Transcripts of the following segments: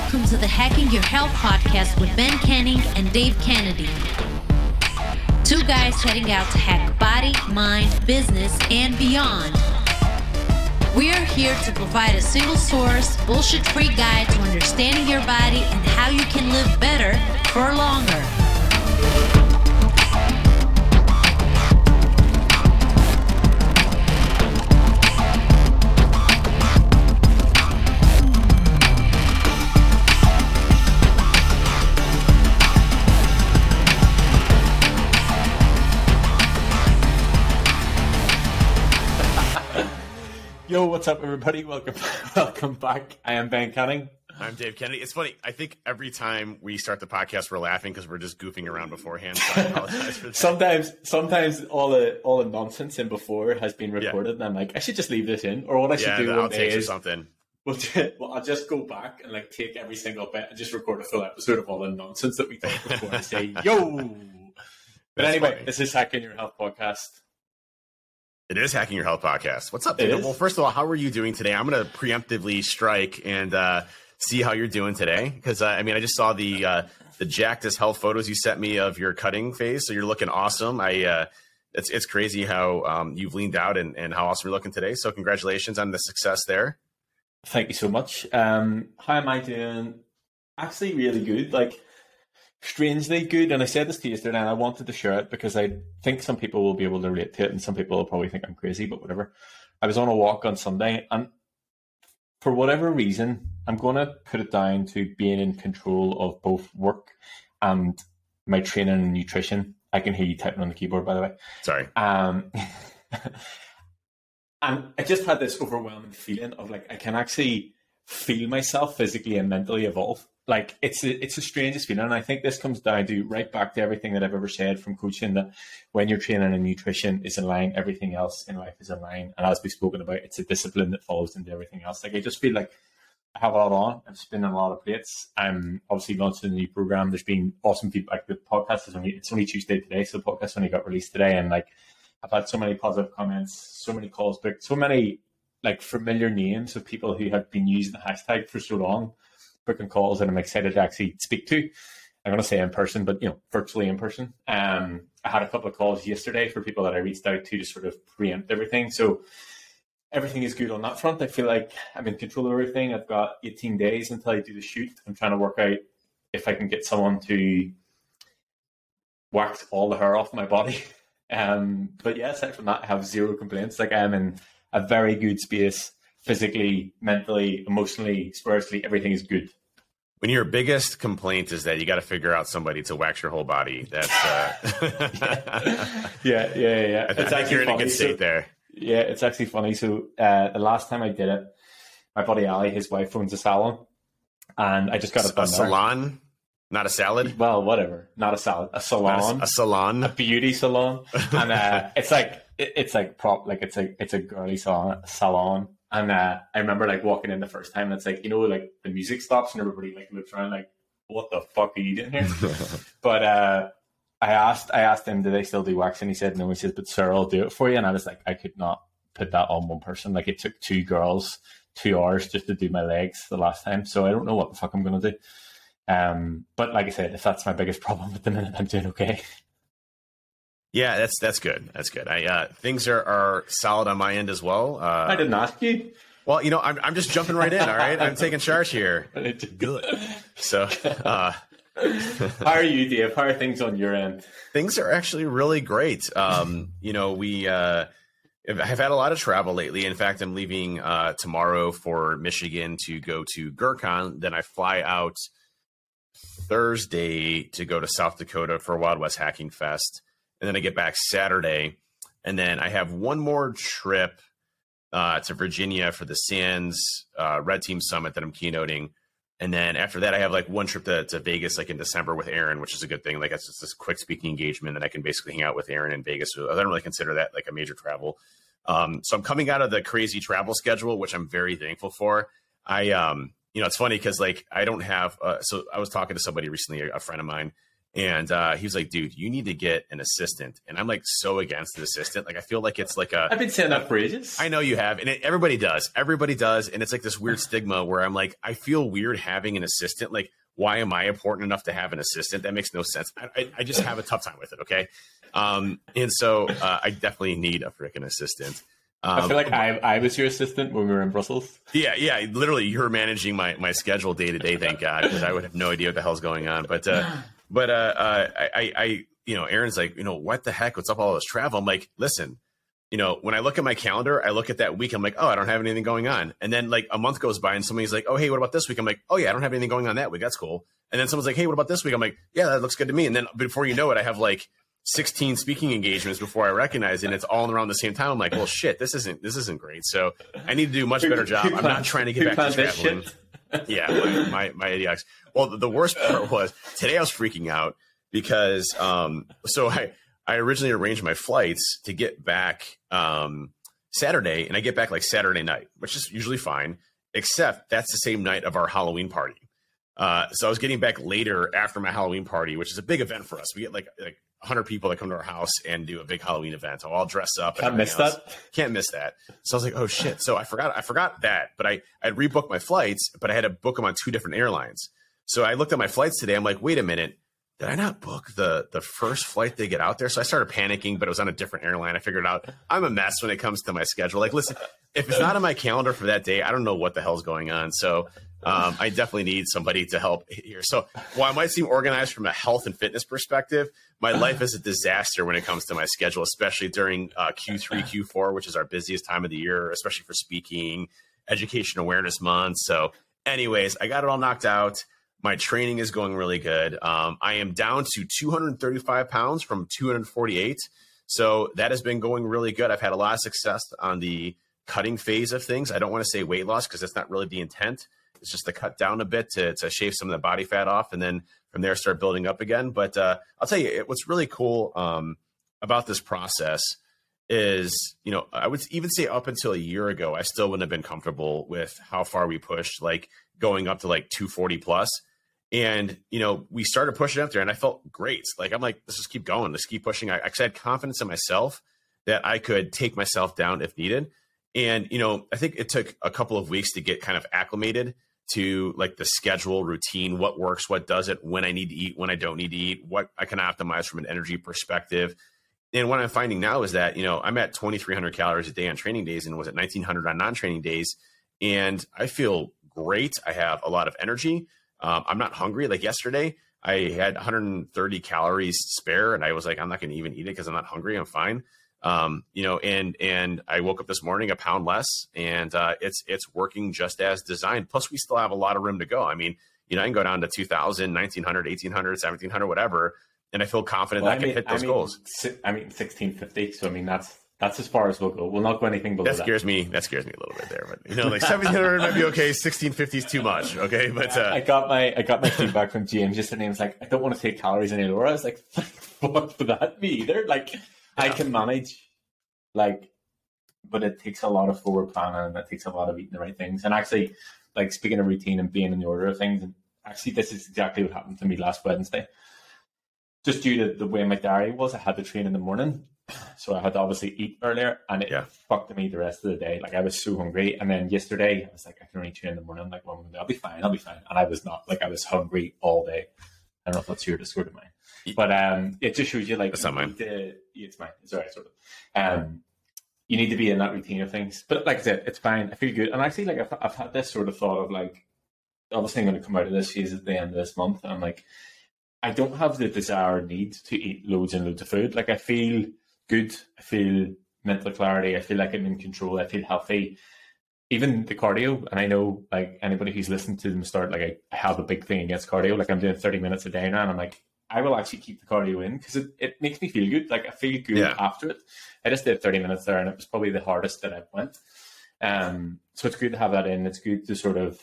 Welcome to the Hacking Your Health podcast with Ben Canning and Dave Kennedy. Two guys heading out to hack body, mind, business, and beyond. We are here to provide a single source, bullshit free guide to understanding your body and how you can live better for longer. What's up, everybody? Welcome, welcome back. I am Ben Canning. I'm Dave Kennedy. It's funny. I think every time we start the podcast, we're laughing because we're just goofing around beforehand. So I apologize for that. Sometimes, sometimes all the all the nonsense in before has been recorded, and I'm like, I should just leave this in. Or what I should yeah, do the one day or is, something. we'll, well, I'll just go back and like take every single bit and just record a full episode of all the nonsense that we talked before and say, "Yo." But That's anyway, funny. this is Hacking Your Health podcast. It is Hacking Your Health podcast. What's up, is? Well, first of all, how are you doing today? I'm going to preemptively strike and uh, see how you're doing today because uh, I mean, I just saw the uh, the jacked as health photos you sent me of your cutting phase, so you're looking awesome. I uh, it's it's crazy how um, you've leaned out and, and how awesome you're looking today. So congratulations on the success there. Thank you so much. Um, how am I doing? Actually, really good. Like, strangely good. And I said this to you yesterday, and I wanted to share it because I think some people will be able to relate to it, and some people will probably think I'm crazy, but whatever. I was on a walk on Sunday, and for whatever reason, I'm going to put it down to being in control of both work and my training and nutrition. I can hear you typing on the keyboard, by the way. Sorry. Um, and I just had this overwhelming feeling of like I can actually feel myself physically and mentally evolve. Like it's a, it's the strangest feeling, and I think this comes down to right back to everything that I've ever said from coaching that when you're training and nutrition is in line, everything else in life is in line. And as we've spoken about, it's a discipline that follows into everything else. Like I just feel like I have a lot on. I'm spinning a lot of plates. I'm obviously launching a new program. There's been awesome feedback. The podcast is only it's only Tuesday today, so the podcast only got released today, and like I've had so many positive comments, so many calls booked, so many like familiar names of people who have been using the hashtag for so long, booking calls, and I'm excited to actually speak to. I'm going to say in person, but you know, virtually in person. Um, I had a couple of calls yesterday for people that I reached out to to sort of preempt everything. So everything is good on that front. I feel like I'm in control of everything. I've got 18 days until I do the shoot. I'm trying to work out if I can get someone to wax all the hair off my body. Um, but yeah, aside from that, I have zero complaints. Like I'm in a very good space physically, mentally, emotionally, spiritually. Everything is good. When your biggest complaint is that you got to figure out somebody to wax your whole body, that's uh, Yeah, yeah, yeah. yeah. I, th- I think you're in a good So- state there. Yeah, it's actually funny. So uh, the last time I did it, my buddy Ali, his wife owns a salon, and I just got A there. salon, not a salad. Well, whatever, not a salon, a salon, a, a salon. a beauty salon, and uh, it's like it, it's like prop, like it's a it's a girly salon, salon. And uh, I remember like walking in the first time, and it's like you know, like the music stops and everybody like looks around, like, what the fuck are you doing here? But uh, I asked, I asked him, do they still do wax? And he said no. He says, but sir, I'll do it for you. And I was like, I could not put that on one person. Like it took two girls two hours just to do my legs the last time. So I don't know what the fuck I'm gonna do. Um, but like I said, if that's my biggest problem at the minute, I'm doing okay. Yeah, that's that's good. That's good. I uh, things are, are solid on my end as well. Uh, I didn't ask you. well, you know, I'm I'm just jumping right in. All right, I'm taking charge here. Good. So uh, How are you, Dave? How are things on your end? things are actually really great. Um, you know, we uh, have had a lot of travel lately. In fact, I'm leaving uh, tomorrow for Michigan to go to GrrCON. Then I fly out Thursday to go to South Dakota for Wild West Hacking Fest, and then I get back Saturday, and then I have one more trip uh, to Virginia for the SANS uh, Red Team Summit that I'm keynoting. And then after that, I have like one trip to, to Vegas, like in December with Aaron, which is a good thing. Like, it's just this quick speaking engagement that I can basically hang out with Aaron in Vegas. So I don't really consider that like a major travel. Um, so I'm coming out of the crazy travel schedule, which I'm very thankful for. I, um, you know, it's funny because like I don't have. Uh, so I was talking to somebody recently, a friend of mine, And uh, he was like, dude, you need to get an assistant. And I'm like so against the assistant. Like, I feel like it's like a. I've been saying that for ages. I know you have. And it, everybody does. Everybody does. And it's like this weird stigma where I'm like, I feel weird having an assistant. Like, why am I important enough to have an assistant? That makes no sense. I, I, I just have a tough time with it. Okay. Um, and so uh, I definitely need a freaking assistant. I Um, feel like I, I was your assistant when we were in Brussels. yeah, yeah. Literally, you're managing my my schedule day to day. Thank God, because I would have no idea what the hell's going on. But uh, but uh, uh, I, I, I, you know, Aaron's like, you know, what the heck? What's up all this travel? I'm like, listen, you know, when I look at my calendar, I look at that week. I'm like, oh, I don't have anything going on. And then like a month goes by, and somebody's like, oh, hey, what about this week? I'm like, oh yeah, I don't have anything going on that week. That's cool. And then someone's like, hey, what about this week? I'm like, yeah, that looks good to me. And then before you know it, I have like 16 speaking engagements before I recognize it. And it's all around the same time. I'm like, well, shit, this isn't this isn't great. So I need to do a much better job. I'm not trying to get back to this traveling. Yeah, my my, my idiots. Well, the, the worst part was today I was freaking out because um so I I originally arranged my flights to get back um Saturday and I get back like Saturday night, which is usually fine, except that's the same night of our Halloween party. Uh, so I was getting back later after my Halloween party, which is a big event for us. We get like like 100 people that come to our house and do a big Halloween event. I'll all dress up. Can't miss else that. can't miss that. So I was like, oh shit. So I forgot I forgot that, but I I'd rebooked my flights, but I had to book them on two different airlines. So I looked at my flights today. I'm like, wait a minute, did I not book the the first flight they get out there? So I started panicking, but it was on a different airline. I figured out I'm a mess when it comes to my schedule. Like, listen, if it's not on my calendar for that day, I don't know what the hell's going on. So um, I definitely need somebody to help here. So while I might seem organized from a health and fitness perspective, my life is a disaster when it comes to my schedule, especially during uh, Q3, Q4, which is our busiest time of the year, especially for speaking, education awareness month. So, anyways, I got it all knocked out. My training is going really good. Um, I am down to 235 pounds from 248. So that has been going really good. I've had a lot of success on the cutting phase of things. I don't want to say weight loss because that's not really the intent. It's just to cut down a bit to, to shave some of the body fat off and then from there start building up again. But uh, I'll tell you, it, what's really cool um, about this process is, you know, I would even say up until a year ago, I still wouldn't have been comfortable with how far we pushed, like going up to like 240. And, you know, we started pushing up there and I felt great. Like, I'm like, let's just keep going. Let's keep pushing. I had confidence in myself that I could take myself down if needed. And, you know, I think it took a couple of weeks to get kind of acclimated to like the schedule routine, what works, what doesn't, when I need to eat, when I don't need to eat, what I can optimize from an energy perspective. And what I'm finding now is that, you know, I'm at 2,300 calories a day on training days and was at 1,900 on non training days. And I feel great. I have a lot of energy. Um, I'm not hungry. Like yesterday, I had 130 calories spare and I was like, I'm not going to even eat it because I'm not hungry. I'm fine. Um, you know, and, and I woke up this morning a pound less and, uh, it's, it's working just as designed. Plus we still have a lot of room to go. I mean, you know, I can go down to 2000, 1900, 1800, 1700, whatever. And I feel confident Well, that I, can hit those I mean, goals. si- I mean, 1650. So, I mean, that's that's as far as we'll go. We'll not go anything below That that. scares me. That scares me a little bit there, but you know, like 1700 might be okay. 1650 is too much. Okay. But, I uh, got my I got my feedback from James yesterday. He was like, I don't want to take calories anymore. I was like, fuck for that me either. Like, I can manage, like, but it takes a lot of forward planning and it takes a lot of eating the right things. And actually, like speaking of routine and being in the order of things, and actually, this is exactly what happened to me last Wednesday. Just due to the way my diary was, I had to train in the morning, so I had to obviously eat earlier, and it Yeah. fucked me the rest of the day. Like I was so hungry, and then yesterday I was like, I can only train in the morning. I'm like, well, I'll be fine, I'll be fine, and I was not. Like I was hungry all day. I don't know if that's your Discord or mine, but um, it just shows you like That's not mine. to- it's mine. It's alright, sort of. Um, you need to be in that routine of things. But like I said, it's fine. I feel good, and actually, like I've, I've had this sort of thought of like, obviously, I'm going to come out of this phase at the end of this month, and I'm like, I don't have the desire or need to eat loads and loads of food. Like I feel good. I feel mental clarity. I feel like I'm in control. I feel healthy. Even the cardio, and I know like anybody who's listened to them start, like I, I have a big thing against cardio. Like I'm doing 30 minutes a day now, and I'm like, I will actually keep the cardio in because it, it makes me feel good. Like I feel good Yeah. after it. I just did 30 minutes there, and it was probably the hardest that I've went. Um, so it's good to have that in. It's good to sort of,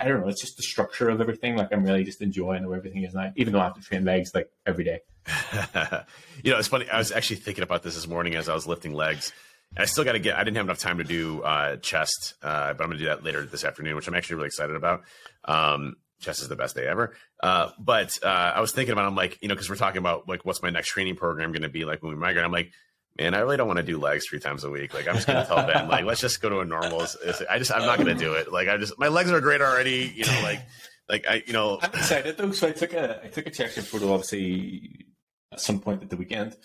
I don't know, it's just the structure of everything. Like I'm really just enjoying where everything is now, even though I have to train legs like every day. you know, it's funny. I was actually thinking about this this morning as I was lifting legs. I still got to get. I didn't have enough time to do uh, chest, uh, but I'm to do that later this afternoon, which I'm actually really excited about. Um, chest is the best day ever. Uh, but uh, I was thinking about, I'm like, you know, because we're talking about like what's my next training program going to be like when we migrate. I'm like, man, I really don't want to do legs three times a week. Like I'm just going to tell Ben, like, let's just go to a normal. I just, I'm not going to do it. Like I just, my legs are great already. You know, like, like I, you know, I'm excited though. So I took a, I took a check-in photo, obviously at some point at the weekend,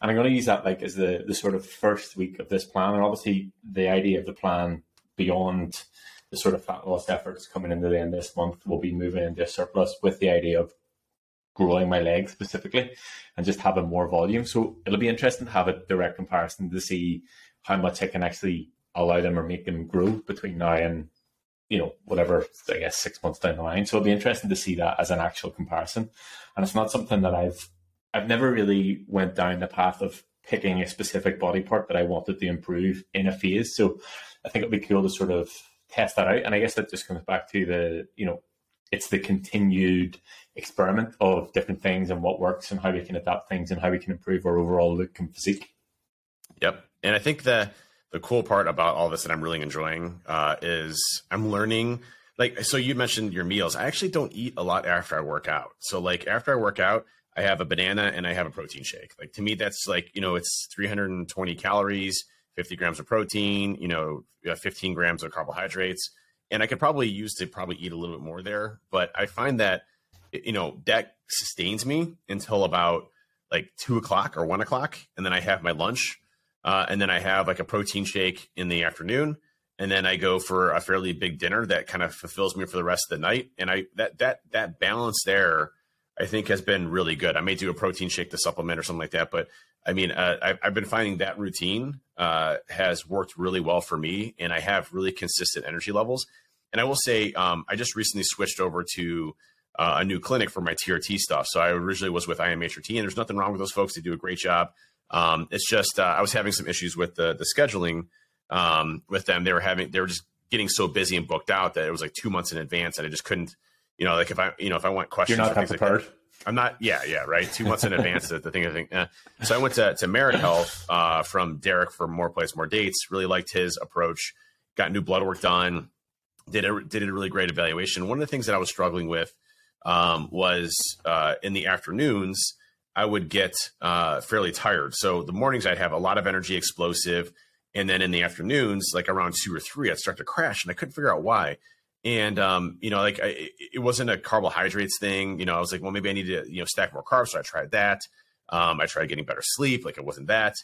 and I'm going to use that like as the the sort of first week of this plan. And obviously, the idea of the plan beyond the sort of fat loss efforts coming into the end of this month will be moving into surplus with the idea of growing my legs specifically and just having more volume. So it'll be interesting to have a direct comparison to see how much I can actually allow them or make them grow between now and you know whatever I guess six months down the line. So it'll be interesting to see that as an actual comparison. And it's not something that I've I've never really went down the path of picking a specific body part that I wanted to improve in a phase. So I think it'd be cool to sort of test that out. And I guess that just comes back to the, you know, it's the continued experiment of different things and what works and how we can adapt things and how we can improve our overall look and physique. Yep. And I think the the cool part about all this that I'm really enjoying uh, is I'm learning like so you mentioned your meals. I actually don't eat a lot after I work out. So like after I work out, I have a banana and I have a protein shake. Like to me, that's like, you know, it's 320 calories, 50 grams of protein, you know, 15 grams of carbohydrates. And I could probably use to probably eat a little bit more there. But I find that, you know, that sustains me until about like two o'clock or one o'clock. And then I have my lunch. Uh, and then I have like a protein shake in the afternoon. And then I go for a fairly big dinner that kind of fulfills me for the rest of the night. And I, that, that, that balance there, I think has been really good. I may do a protein shake to supplement or something like that, but I mean, uh, I've, I've, been finding that routine uh, has worked really well for me, and I have really consistent energy levels. And I will say, um, I just recently switched over to uh, a new clinic for my TRT stuff. So I originally was with IMHRT, and there's nothing wrong with those folks; they do a great job. Um, it's just uh, I was having some issues with the the scheduling um, with them. They were having they were just getting so busy and booked out that it was like two months in advance, and I just couldn't you know, like if I, you know, if I want questions, you're not that prepared. Like I'm not. Yeah, yeah, right. Two months in advance. The thing I think. Eh. So I went to to Merit Health uh, from Derek for More Plates, More Dates. Really liked his approach. Got new blood work done. Did a did a really great evaluation. One of the things that I was struggling with um, was uh, in the afternoons. I would get uh, fairly tired. So the mornings I'd have a lot of energy, explosive, and then in the afternoons, like around two or three, I'd start to crash, and I couldn't figure out why and um, you know, like I, it wasn't a carbohydrates thing. You know, I was like, well, maybe I need to you know stack more carbs. So I tried that. Um, I tried getting better sleep. Like it wasn't that.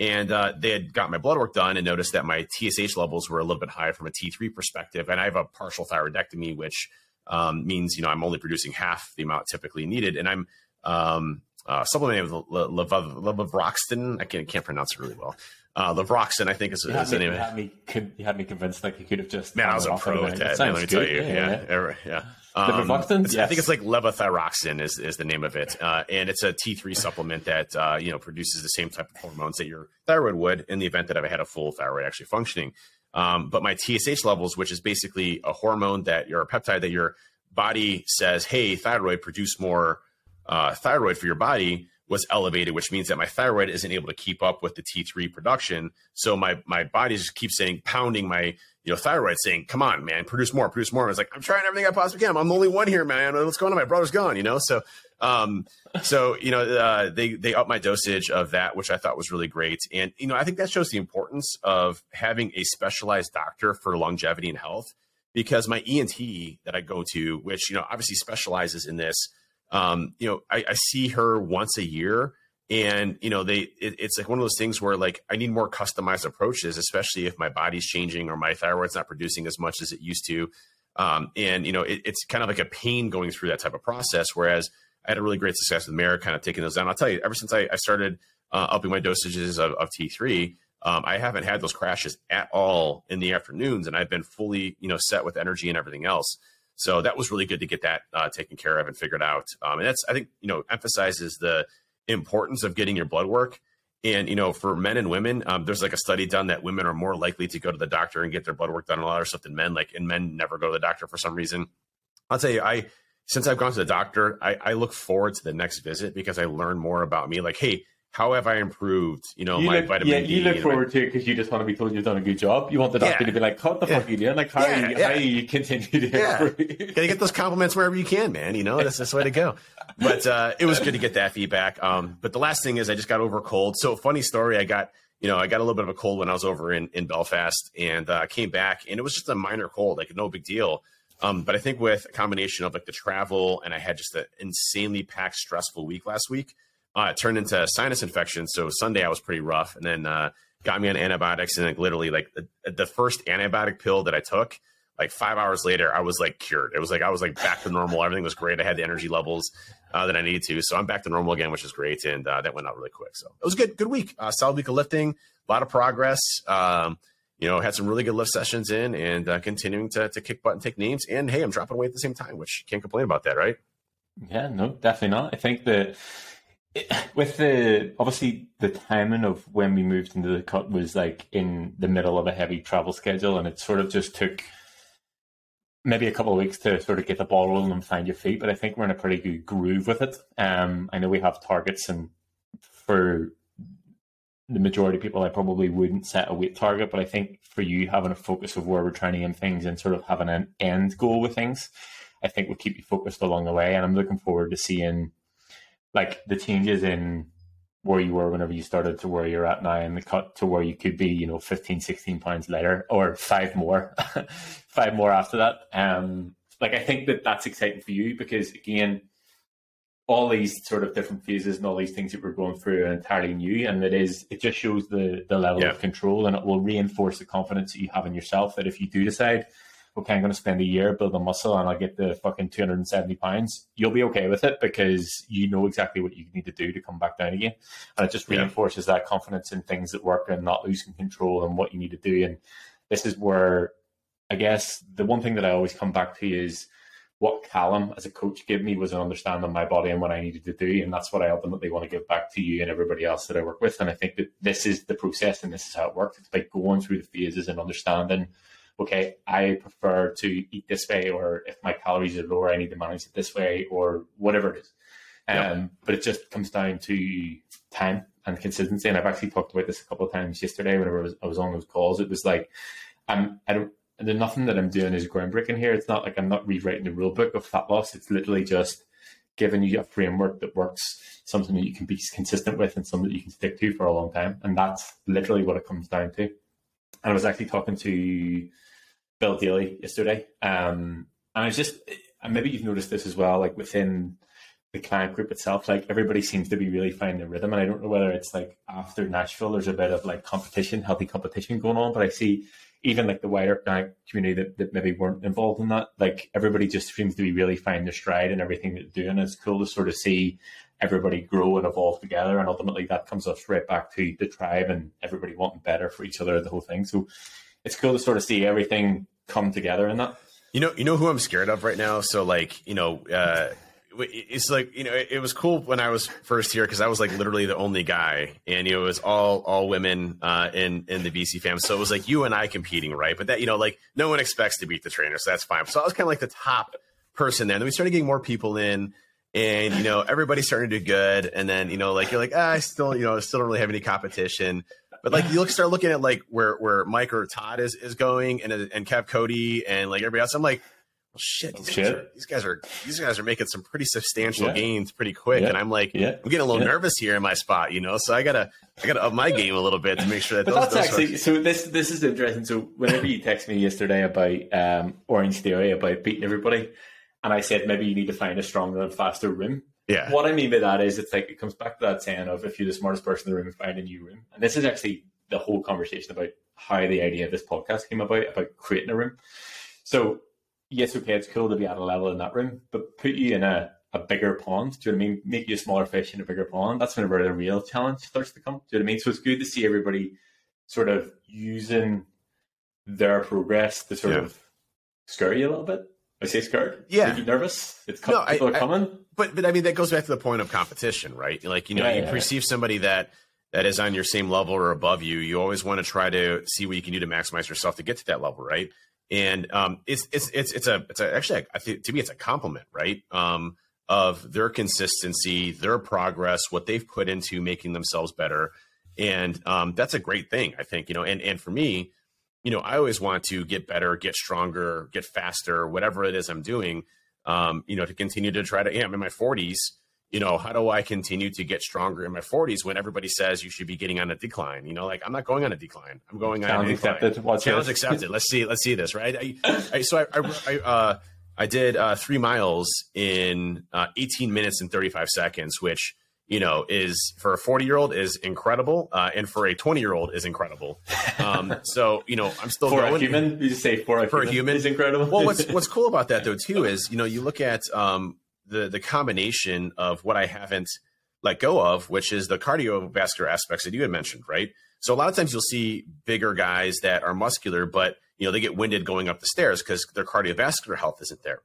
And uh, they had got my blood work done and noticed that my TSH levels were a little bit high from a T3 perspective. And I have a partial thyroidectomy, which um, means you know I'm only producing half the amount typically needed, and I'm um, uh, supplementing with levavoxtin. I can't, can't pronounce it really well. Uh, Levroxen, I think is, is the name. You had, me, you had me convinced like you could have just. Man, I was a pro with that. Man, let me good. tell you. Yeah, yeah. yeah. Um, yes. I think it's like levothyroxine is, is the name of it, uh, and it's a T3 supplement that uh, you know produces the same type of hormones that your thyroid would in the event that I had a full thyroid actually functioning. Um, but my TSH levels, which is basically a hormone that your peptide that your body says, "Hey, thyroid, produce more uh, thyroid for your body." was elevated, which means that my thyroid isn't able to keep up with the T3 production. So my my body just keeps saying, pounding my you know thyroid, saying, "Come on, man, produce more, produce more." I was like, "I'm trying everything I possibly can. I'm the only one here, man. What's going on? My brother's gone." You know, so um, so you know uh, they they up my dosage of that, which I thought was really great, and you know I think that shows the importance of having a specialized doctor for longevity and health. Because my ENT that I go to, which you know obviously specializes in this, um, you know, I, I, see her once a year, and you know, they it, it's like one of those things where like I need more customized approaches, especially if my body's changing or my thyroid's not producing as much as it used to. Um, and you know, it, it's kind of like a pain going through that type of process. Whereas I had a really great success with Merit, kind of taking those down. I'll tell you, ever since I, I started uh, upping my dosages of, of T3, um, I haven't had those crashes at all in the afternoons, and I've been fully, you know, set with energy and everything else. So that was really good to get that uh, taken care of and figured out. Um, and that's, I think, you know, emphasizes the importance of getting your blood work. And, you know, for men and women, um, there's like a study done that women are more likely to go to the doctor and get their blood work done a lot of stuff than men. Like, and men never go to the doctor for some reason. I'll tell you, I, since I've gone to the doctor, I, I look forward to the next visit because I learn more about me. Like, hey, how have I improved? You know, you my look, vitamin yeah, D. you look and my- forward to it because you just want to be told you've done a good job. You want the doctor Yeah. to be like, "What the fuck Yeah. are you doing? Like, how Yeah, are you, yeah. how you continue to Yeah. Gotta get those compliments wherever you can, man. You know, that's, that's the way to go. But uh, it was good to get that feedback. Um, but the last thing is I just got over a cold. So funny story, I got, you know, I got a little bit of a cold when I was over in, in Belfast and uh, came back and it was just a minor cold, like no big deal. Um, but I think with a combination of like the travel and I had just an insanely packed, stressful week last week, uh, it turned into a sinus infection. So Sunday I was pretty rough and then uh, got me on antibiotics and like literally like the, the first antibiotic pill that I took, like five hours later, I was like cured. It was like I was like back to normal. Everything was great. I had the energy levels uh, that I needed to, so I'm back to normal again, which is great. And uh, that went out really quick. So it was a good, good week. Uh, solid week of lifting, a lot of progress. Um, you know, had some really good lift sessions in, and uh, continuing to to kick butt and take names. And hey, I'm dropping weight at the same time, which can't complain about that, right? Yeah, no, definitely not. I think that it- with the obviously the timing of when we moved into the cut was like in the middle of a heavy travel schedule, and it sort of just took maybe a couple of weeks to sort of get the ball rolling and find your feet. But I think we're in a pretty good groove with it. Um, I know we have targets, and for the majority of people, I probably wouldn't set a weight target, but I think for you having a focus of where we're trying to aim things and sort of having an end goal with things, I think will keep you focused along the way. And I'm looking forward to seeing like the changes in where you were whenever you started to where you're at now and the cut to where you could be, you know, 15, 16 pounds later or five more, five more after that. Um, like I think that that's exciting for you because again, all these sort of different phases and all these things that we're going through are entirely new and it is it just shows the the level Yeah. of control and it will reinforce the confidence that you have in yourself that if you do decide okay i'm going to spend a year building muscle and i'll get the fucking 270 pounds you'll be okay with it because you know exactly what you need to do to come back down again and it just Yeah. reinforces that confidence in things that work and not losing control and what you need to do and this is where i guess the one thing that i always come back to is what Callum as a coach gave me was an understanding of my body and what I needed to do. And that's what I ultimately want to give back to you and everybody else that I work with. And I think that this is the process and this is how it works. It's by going through the phases and understanding, okay, I prefer to eat this way, or if my calories are lower, I need to manage it this way, or whatever it is. Um, Yeah. But it just comes down to time and consistency. And I've actually talked about this a couple of times yesterday whenever I was, I was on those calls. It was like, I'm, I don't, there's nothing that I'm doing is groundbreaking here. It's not like I'm not rewriting the rule book of fat loss. It's literally just giving you a framework that works, something that you can be consistent with, and something that you can stick to for a long time. And that's literally what it comes down to. And I was actually talking to Bill Daly yesterday, um, and I was just, and maybe you've noticed this as well, like within the client group itself, like everybody seems to be really finding their rhythm. And I don't know whether it's like after Nashville, there's a bit of like competition, healthy competition going on, but I see even like the wider client community that, that maybe weren't involved in that, like everybody just seems to be really finding their stride and everything they're doing. It's cool to sort of see everybody grow and evolve together. And ultimately that comes us right back to the tribe and everybody wanting better for each other, the whole thing. So it's cool to sort of see everything come together in that. You know, you know who I'm scared of right now. So like, you know, uh, it's like you know, it, it was cool when I was first here because I was like literally the only guy, and you know, it was all all women uh, in in the BC fam. So it was like you and I competing, right? But that you know, like no one expects to beat the trainer, so that's fine. So I was kind of like the top person there. And then we started getting more people in. And you know everybody's starting to do good, and then you know like you're like ah, I still you know I still don't really have any competition, but like you look start looking at like where where Mike or Todd is is going, and and Kev Cody and like everybody else. I'm like, well, shit, these, Shit. Guys, are, these guys are these guys are making some pretty substantial Yeah. gains pretty quick, Yeah. and I'm like, Yeah. I'm getting a little nervous here in my spot, you know. So I gotta I gotta up my game a little bit to make sure that. But those, that's those actually folks- so. This this is interesting. So whenever you text me yesterday about um, Orange Theory about beating everybody, and I said maybe you need to find a stronger and faster room. Yeah, What I mean by that is it's like it comes back to that saying of if you're the smartest person in the room, find a new room. And this is actually the whole conversation about how the idea of this podcast came about about creating a room. So yes, okay, it's cool to be at a level in that room, but put you in a, a bigger pond. Do you know what I mean? Make you a smaller fish in a bigger pond. That's whenever the real challenge starts to come. Do you know what I mean? So it's good to see everybody sort of using their progress to sort Yeah. of scare you a little bit. I say scared. Yeah. Make you nervous. It's co- No, I- people are I- coming. but but I mean that goes back to the point of competition, right? Like you know, Yeah, you yeah, perceive somebody that that is on your same level or above you. You always want to try to see what you can do to maximize yourself to get to that level, right? And um, it's it's it's it's a it's a, actually I think to me it's a compliment, right? Um, of their consistency, their progress, what they've put into making themselves better. And um, that's a great thing, I think, you know, and, and for me, you know, I always want to get better, get stronger, get faster, whatever it is I'm doing, um, you know, to continue to try to, yeah, I'm in my 40s, you know, how do I continue to get stronger in my 40s when everybody says you should be getting on a decline? You know, like I'm not going on a decline. I'm going Challenge on a accepted. What's Challenge yours? accepted. Let's see. Let's see this. Right. I, I, so I, I, I, uh, I did uh, three miles in uh, 18 minutes and 35 seconds, which you know is for a 40 year old is incredible, uh, and for a 20 year old is incredible. Um, so you know, I'm still For going. a human, you just say for a For a human, human? is incredible. well, what's what's cool about that though too is you know you look at um, the the combination of what I haven't let go of, which is the cardiovascular aspects that you had mentioned, right? So a lot of times you'll see bigger guys that are muscular, but you know they get winded going up the stairs because their cardiovascular health isn't there.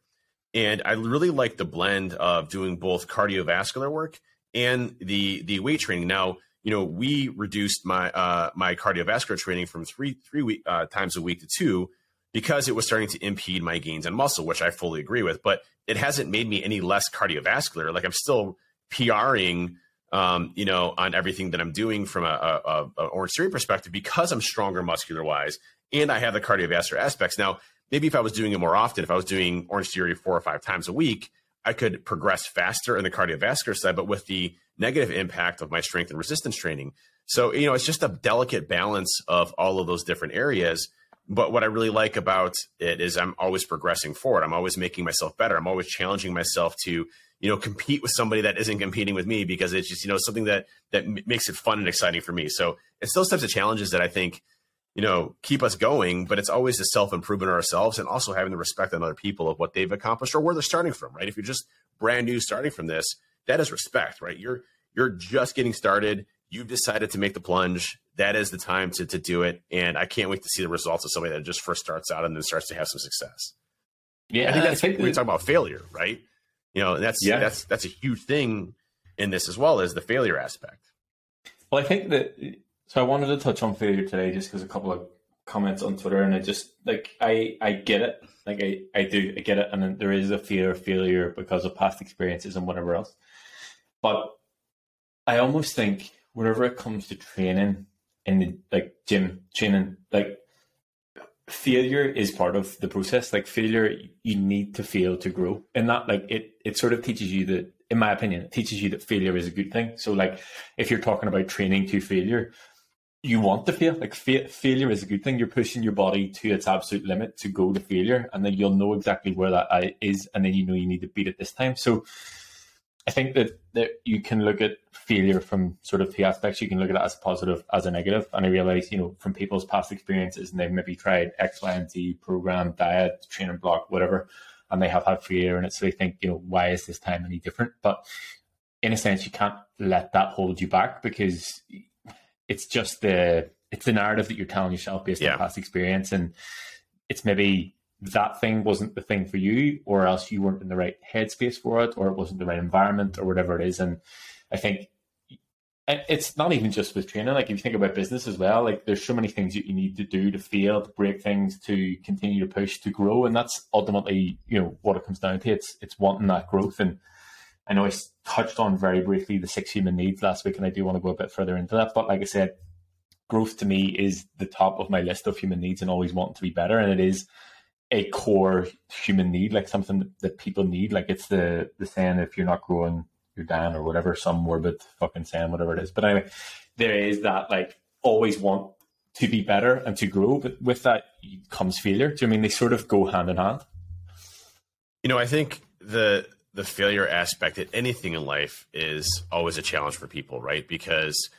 And I really like the blend of doing both cardiovascular work and the the weight training. Now, you know, we reduced my uh, my cardiovascular training from three three week, uh, times a week to two because it was starting to impede my gains in muscle, which I fully agree with. But it hasn't made me any less cardiovascular. Like I'm still PRing, um, you know, on everything that I'm doing from a, a, a Orange Theory perspective because I'm stronger muscular wise and I have the cardiovascular aspects. Now, maybe if I was doing it more often, if I was doing Orange Theory four or five times a week, I could progress faster in the cardiovascular side, but with the negative impact of my strength and resistance training. So, you know, it's just a delicate balance of all of those different areas. But what I really like about it is I'm always progressing forward. I'm always making myself better. I'm always challenging myself to, you know, compete with somebody that isn't competing with me because it's just, you know, something that that makes it fun and exciting for me. So it's those types of challenges that I think, you know, keep us going. But it's always the self improvement of ourselves and also having the respect on other people of what they've accomplished or where they're starting from. Right? If you're just brand new starting from this, that is respect. Right? You're you're just getting started. You've decided to make the plunge. That is the time to to do it. And I can't wait to see the results of somebody that just first starts out and then starts to have some success. yeah, I think that's we that- talk about failure, right? You know, that's Yeah. that's that's a huge thing in this as well as the failure aspect. Well, I think that. So I wanted to touch on failure today, just because a couple of comments on Twitter, and I just like I I get it, like I I do I get it, and there is a fear of failure because of past experiences and whatever else. But I almost think whenever it comes to training in the like gym training, like failure is part of the process. Like failure, you need to fail to grow, and that like it it sort of teaches you that, in my opinion, it teaches you that failure is a good thing. So like if you're talking about training to failure, you want to fail. Like fa- failure is a good thing. You're pushing your body to its absolute limit to go to failure, and then you'll know exactly where that is, and then you know you need to beat it this time. So I think that that you can look at failure from sort of two aspects. You can look at it as positive, as a negative. And I realize, you know, from people's past experiences, and they've maybe tried X, Y, and Z program, diet, training block, whatever, and they have had failure in it. So they think, you know, why is this time any different? But in a sense, you can't let that hold you back because it's just the it's the narrative that you're telling yourself based Yeah. on past experience, and it's maybe that thing wasn't the thing for you, or else you weren't in the right headspace for it, or it wasn't the right environment, or whatever it is. And I think it's not even just with training. Like if you think about business as well, like there's so many things that you need to do to fail, to break things, to continue to push, to grow, and that's ultimately you know what it comes down to. It's it's wanting that growth. And I know I touched on very briefly the six human needs last week, and I do want to go a bit further into that. But like I said, growth to me is the top of my list of human needs, and always wanting to be better. And it is a core human need, like something that, people need. Like it's the the saying, if you're not growing, you're down, or whatever, some morbid fucking saying, whatever it is. But anyway, there is that like always want to be better and to grow, but with that comes failure. Do you know I mean they sort of go hand in hand? You know, I think the the failure aspect at anything in life is always a challenge for people, right? Because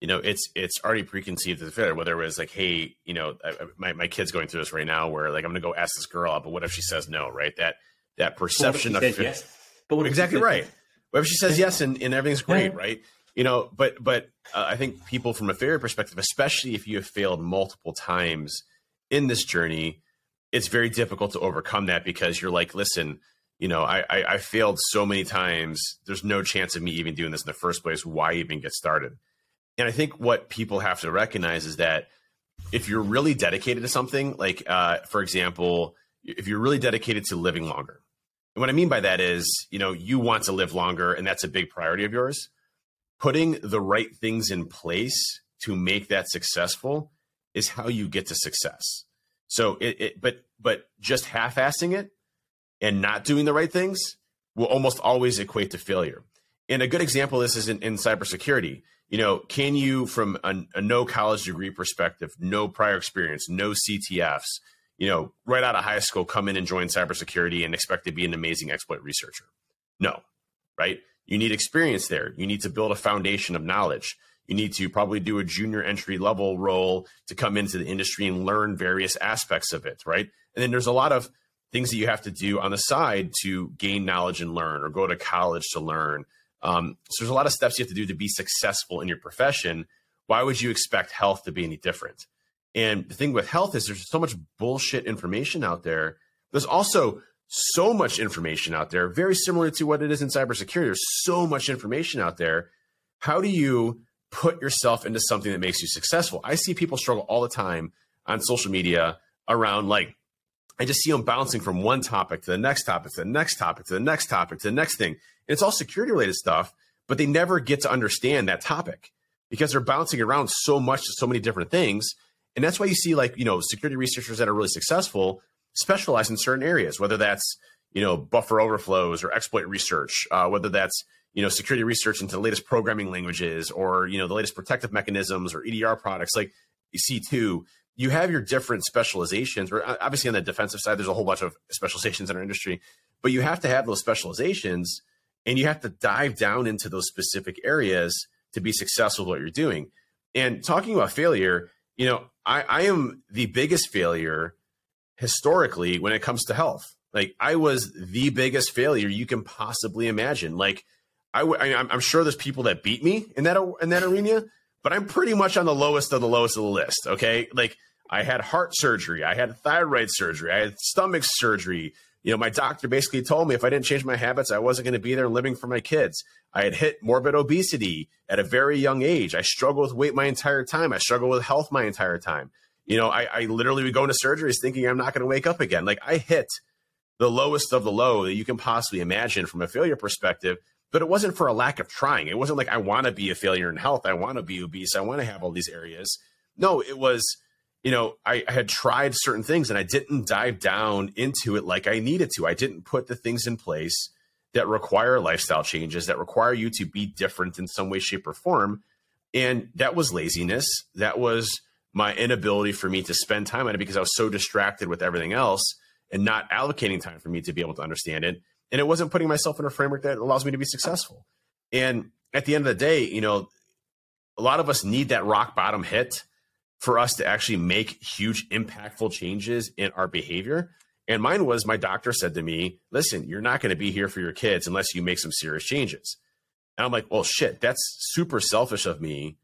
you know it's it's already preconceived as a failure. Whether it was like, hey, you know, I, my my kid's going through this right now, where like I'm going to go ask this girl out, but what if she says no, right? That that perception of fa- But what exactly right. yes? What if she says yes and, and everything's great, right? You know, but but uh, I think people from a failure perspective, especially if you have failed multiple times in this journey, it's very difficult to overcome that because you're like, listen, you know, I, I I failed so many times. There's no chance of me even doing this in the first place. Why even get started? And I think what people have to recognize is that if you're really dedicated to something, like uh, for example, if you're really dedicated to living longer, And what I mean by that is, you know, you want to live longer and that's a big priority of yours. Putting the right things in place to make that successful is how you get to success. So it, it but but just half-assing it and not doing the right things will almost always equate to failure. And a good example of this is in, in cybersecurity. You know, can you, from a, a, no college degree perspective, no prior experience, no CTFs, you know, right out of high school, come in and join cybersecurity and expect to be an amazing exploit researcher? No, right? You need experience there. You need to build a foundation of knowledge. You need to probably do a junior entry level role to come into the industry and learn various aspects of it, right? And then there's a lot of things that you have to do on the side to gain knowledge and learn or go to college to learn. Um, so there's a lot of steps you have to do to be successful in your profession. Why would you expect health to be any different? And the thing with health is there's so much bullshit information out there. There's also so much information out there, very similar to what it is in cybersecurity. There's so much information out there. How do you put yourself into something that makes you successful? I see people struggle all the time on social media around like I just see them bouncing from one topic to the next topic to the next topic to the next topic to the next thing. And it's all security related stuff, but they never get to understand that topic because they're bouncing around so much to so many different things. And that's why you see like, you know, security researchers that are really successful specialize in certain areas, whether that's, you know, buffer overflows or exploit research, uh, whether that's, you know, security research into the latest programming languages or, you know, the latest protective mechanisms or EDR products like C2 you have your different specializations. Uh, obviously on the defensive side, there's a whole bunch of specializations in our industry, but you have to have those specializations and you have to dive down into those specific areas to be successful with what you're doing. And talking about failure, you know, I, I am the biggest failure historically when it comes to health. Like I was the biggest failure you can possibly imagine. Like I, I I'm sure there's people that beat me in that in that arena, but I'm pretty much on the lowest of the lowest of the list. Okay. Like I had heart surgery, I had thyroid surgery, I had stomach surgery. You know, my doctor basically told me if I didn't change my habits, I wasn't going to be there living for my kids. I had hit morbid obesity at a very young age. I struggled with weight my entire time. I struggled with health my entire time. You know, I, I literally would go into surgeries thinking I'm not going to wake up again. Like I hit the lowest of the low that you can possibly imagine from a failure perspective but it wasn't for a lack of trying. It wasn't like I want to be a failure in health. I want to be obese. I want to have all these areas. No, it was, you know, I, I, had tried certain things and I didn't dive down into it like I needed to. I didn't put the things in place that require lifestyle changes, that require you to be different in some way, shape, or form. And that was laziness. That was my inability for me to spend time on it because I was so distracted with everything else and not allocating time for me to be able to understand it and it wasn't putting myself in a framework that allows me to be successful. And at the end of the day, you know, a lot of us need that rock bottom hit for us to actually make huge impactful changes in our behavior. And mine was my doctor said to me, listen, you're not going to be here for your kids unless you make some serious changes. And I'm like, well, shit, that's super selfish of me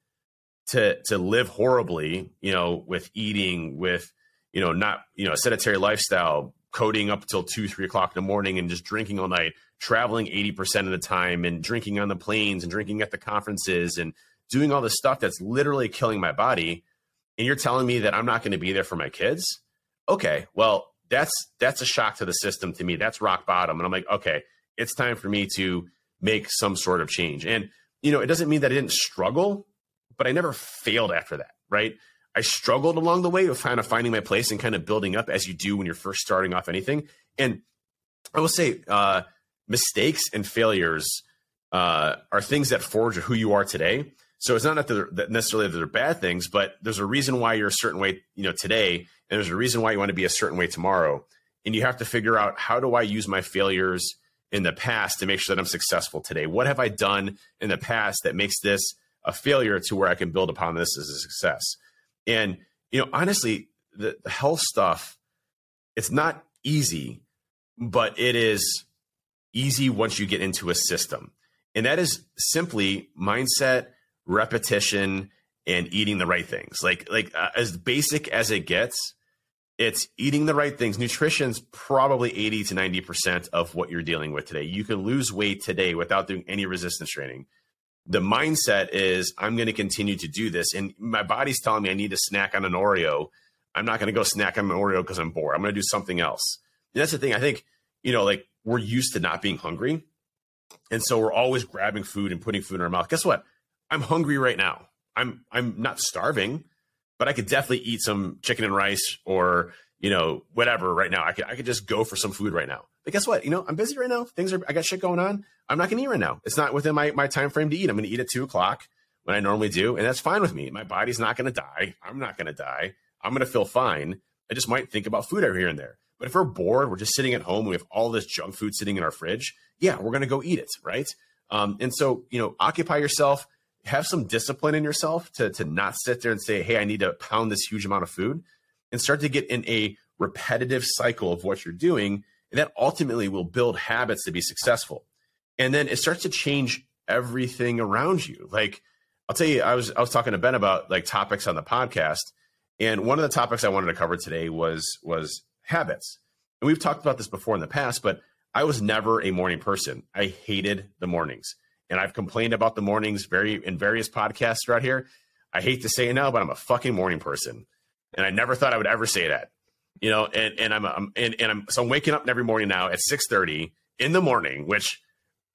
to to live horribly, you know, with eating, with, you know, not, you know, a sedentary lifestyle, coding up till two, three o'clock in the morning and just drinking all night, traveling 80% of the time and drinking on the planes and drinking at the conferences and doing all this stuff that's literally killing my body. And you're telling me that I'm not going to be there for my kids? Okay, well, that's that's a shock to the system to me. That's rock bottom. And I'm like, okay, it's time for me to make some sort of change. And you know, it doesn't mean that I didn't struggle, but I never failed after that, right? I struggled along the way of kind of finding my place and kind of building up as you do when you're first starting off anything. And I will say, uh, mistakes and failures uh, are things that forge who you are today. So it's not that they're necessarily that they're bad things, but there's a reason why you're a certain way, you know, today, and there's a reason why you want to be a certain way tomorrow. And you have to figure out how do I use my failures in the past to make sure that I'm successful today? What have I done in the past that makes this a failure to where I can build upon this as a success? And, you know, honestly, the, the health stuff, it's not easy, but it is easy once you get into a system. And that is simply mindset, repetition, and eating the right things. Like, like uh, as basic as it gets, it's eating the right things. Nutrition's probably 80 to 90% of what you're dealing with today. You can lose weight today without doing any resistance training the mindset is I'm going to continue to do this. And my body's telling me I need to snack on an Oreo. I'm not going to go snack on an Oreo because I'm bored. I'm going to do something else. And that's the thing. I think, you know, like we're used to not being hungry. And so we're always grabbing food and putting food in our mouth. Guess what? I'm hungry right now. I'm I'm not starving, but I could definitely eat some chicken and rice or, you know, whatever right now. I could I could just go for some food right now. But guess what? You know, I'm busy right now. Things are I got shit going on. I'm not gonna eat right now. It's not within my, my time frame to eat. I'm gonna eat at two o'clock when I normally do, and that's fine with me. My body's not gonna die. I'm not gonna die. I'm gonna feel fine. I just might think about food every here and there. But if we're bored, we're just sitting at home, we have all this junk food sitting in our fridge, yeah, we're going to go eat it, right? Um, and so, you know, occupy yourself, have some discipline in yourself to, to not sit there and say, hey, I need to pound this huge amount of food and start to get in a repetitive cycle of what you're doing. And that ultimately will build habits to be successful. And then it starts to change everything around you. Like, I'll tell you, I was I was talking to Ben about like topics on the podcast, and one of the topics I wanted to cover today was was habits. And we've talked about this before in the past, but I was never a morning person. I hated the mornings. And I've complained about the mornings very in various podcasts throughout here. I hate to say it now, but I'm a fucking morning person. And I never thought I would ever say that. You know, and, and I'm, I'm and, and I'm so I'm waking up every morning now at 6 30 in the morning, which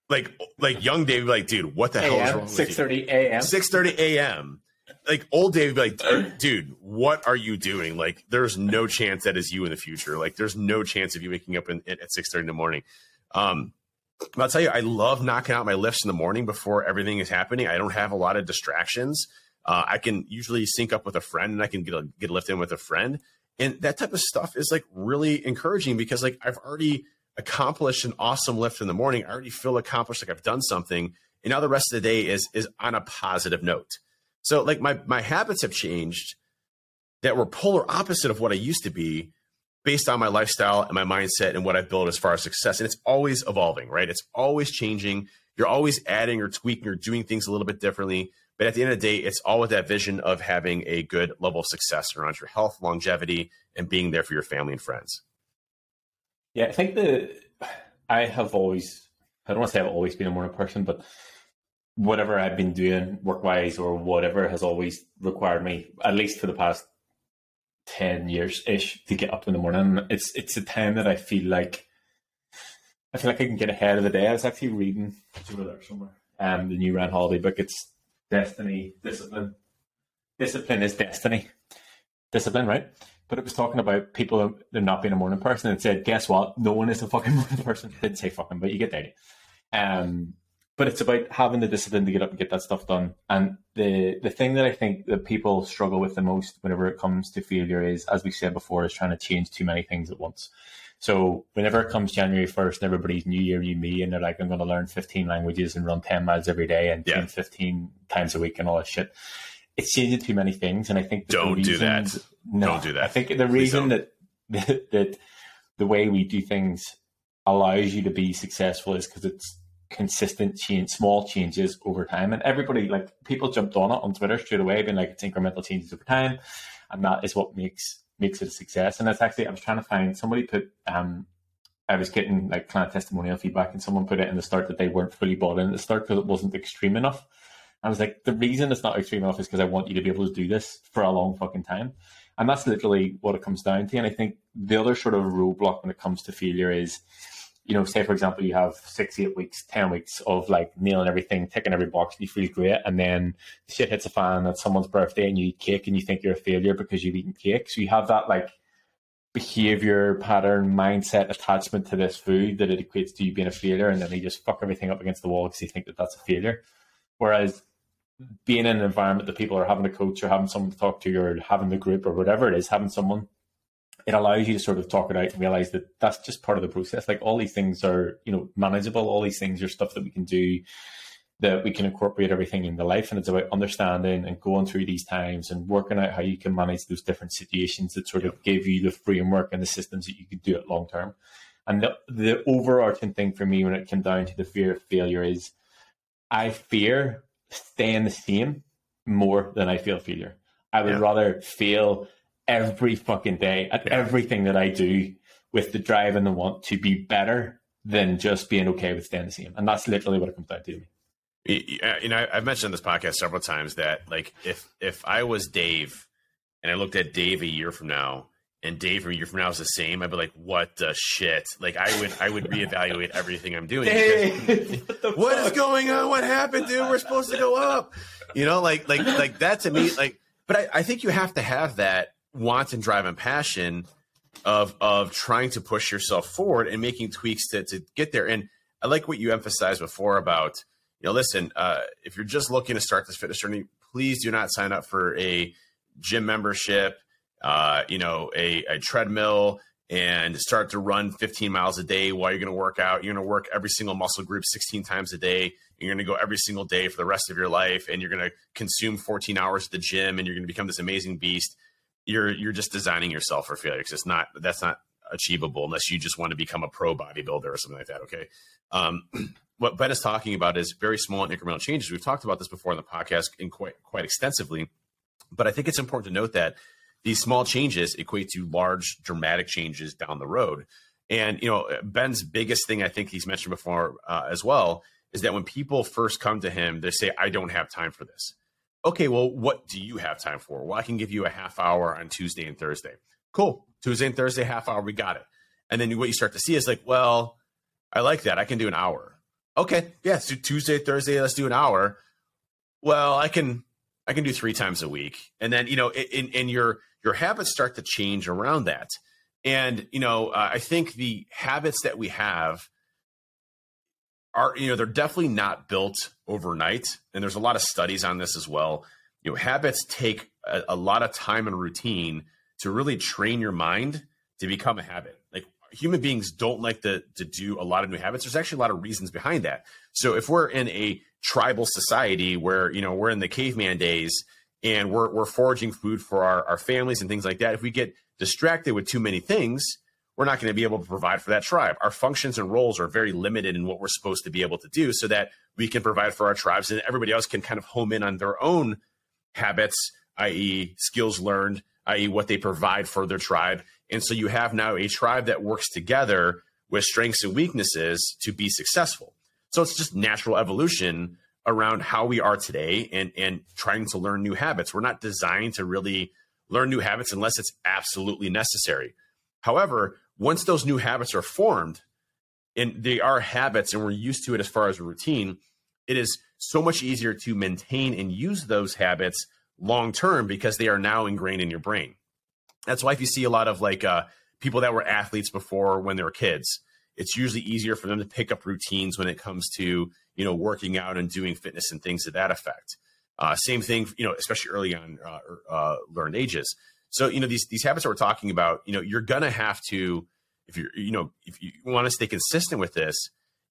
like like young Dave like, dude, what the hell is wrong? Six thirty a.m. Six thirty a.m like old Dave be like, dude, what are you doing? Like, there's no chance that is you in the future. Like, there's no chance of you waking up in, at six thirty in the morning. Um, I'll tell you, I love knocking out my lifts in the morning before everything is happening. I don't have a lot of distractions. Uh, I can usually sync up with a friend, and I can get a, get a lift in with a friend, and that type of stuff is like really encouraging because like I've already accomplished an awesome lift in the morning. I already feel accomplished, like I've done something, and now the rest of the day is is on a positive note. So like my my habits have changed that were polar opposite of what I used to be based on my lifestyle and my mindset and what I've built as far as success. And it's always evolving, right? It's always changing. You're always adding or tweaking or doing things a little bit differently. But at the end of the day, it's all with that vision of having a good level of success around your health, longevity, and being there for your family and friends. Yeah, I think that I have always, I don't want to say I've always been a morning person, but whatever I've been doing work wise or whatever has always required me, at least for the past ten years ish, to get up in the morning. It's it's a time that I feel like I feel like I can get ahead of the day. I was actually reading it's over there somewhere. Um the new Ryan Holiday book. It's Destiny, Discipline. Discipline is destiny. Discipline, right? But it was talking about people not being a morning person and said, guess what? No one is a fucking morning person. Didn't say fucking, but you get the idea. Um but it's about having the discipline to get up and get that stuff done. And the the thing that I think that people struggle with the most whenever it comes to failure is, as we said before, is trying to change too many things at once. So whenever it comes January first and everybody's new year, new me, and they're like, I'm going to learn 15 languages and run 10 miles every day and yeah. 15 times a week and all that shit. It's changing too many things, and I think don't reason, do that. No, don't do that. I think the reason that, that that the way we do things allows you to be successful is because it's consistent change, small changes over time. And everybody, like people jumped on it on Twitter straight away, being like it's incremental changes over time, and that is what makes makes it a success. And that's actually I was trying to find somebody put um I was getting like client testimonial feedback, and someone put it in the start that they weren't fully bought in at the start because it wasn't extreme enough. I was like, the reason it's not extreme enough is because I want you to be able to do this for a long fucking time. And that's literally what it comes down to. And I think the other sort of roadblock when it comes to failure is you know, say for example, you have six, eight weeks, ten weeks of like nailing everything, ticking every box, you feel great, and then shit hits a fan at someone's birthday, and you eat cake, and you think you're a failure because you've eaten cake. So you have that like behavior pattern, mindset, attachment to this food that it equates to you being a failure, and then you just fuck everything up against the wall because you think that that's a failure. Whereas being in an environment that people are having a coach or having someone to talk to or having the group or whatever it is, having someone it allows you to sort of talk it out and realize that that's just part of the process. Like all these things are, you know, manageable. All these things are stuff that we can do, that we can incorporate everything in the life. And it's about understanding and going through these times and working out how you can manage those different situations that sort of give you the framework and the systems that you can do it long term. And the, the overarching thing for me when it came down to the fear of failure is I fear staying the same more than I feel failure. I would yeah. rather fail every fucking day at yeah. everything that I do with the drive and the want to be better than just being okay with staying the same. And that's literally what it comes down to. Uh, you know, I've mentioned this podcast several times that like if if I was Dave and I looked at Dave a year from now and Dave from a year from now is the same, I'd be like, "What the shit?" Like I would, I would reevaluate everything I'm doing. Dave, what, what is going on? What happened, dude? We're supposed to go up. You know, like, like, like that to me, like. But I, I think you have to have that want and drive and passion of of trying to push yourself forward and making tweaks to to get there. And I like what you emphasized before about, you know, listen, uh, if you're just looking to start this fitness journey, please do not sign up for a gym membership, uh, you know, a, a treadmill and start to run 15 miles a day while you're going to work out. You're going to work every single muscle group 16 times a day. You're going to go every single day for the rest of your life, and you're going to consume 14 hours at the gym, and you're going to become this amazing beast. You're you're just designing yourself for failure because it's not that's not achievable unless you just want to become a pro bodybuilder or something like that. Okay. Um, what Ben is talking about is very small and incremental changes. We've talked about this before in the podcast in quite quite extensively, but I think it's important to note that these small changes equate to large, dramatic changes down the road. And you know, Ben's biggest thing I think he's mentioned before uh, as well is that when people first come to him, they say, "I don't have time for this." Okay, well, what do you have time for? Well, I can give you a half hour on Tuesday and Thursday. Cool, Tuesday and Thursday, half hour, we got it. And then what you start to see is like, well, I like that. I can do an hour. Okay, yeah, so Tuesday, Thursday, let's do an hour. Well, I can I can do three times a week, and then you know, in, in your your habits start to change around that. And you know, uh, I think the habits that we have are you know they're definitely not built overnight, and there's a lot of studies on this as well. You know, habits take a, a lot of time and routine to really train your mind to become a habit. Like human beings don't like to, to do a lot of new habits. There's actually a lot of reasons behind that. So if we're in a tribal society where, you know, we're in the caveman days and we're, we're foraging food for our, our families and things like that, if we get distracted with too many things, we're not going to be able to provide for that tribe. Our functions and roles are very limited in what we're supposed to be able to do so that we can provide for our tribes and everybody else can kind of home in on their own habits, i.e., skills learned, i.e., what they provide for their tribe. And so you have now a tribe that works together with strengths and weaknesses to be successful. So it's just natural evolution around how we are today and, and trying to learn new habits. We're not designed to really learn new habits unless it's absolutely necessary. However, once those new habits are formed and they are habits and we're used to it as far as a routine, it is so much easier to maintain and use those habits long term because they are now ingrained in your brain. That's why if you see a lot of like uh, people that were athletes before when they were kids, it's usually easier for them to pick up routines when it comes to you know working out and doing fitness and things to that effect. Uh, same thing, you know, especially early on uh, uh, learned ages. So you know these these habits that we're talking about, you know, you're gonna have to if you're you know if you want to stay consistent with this,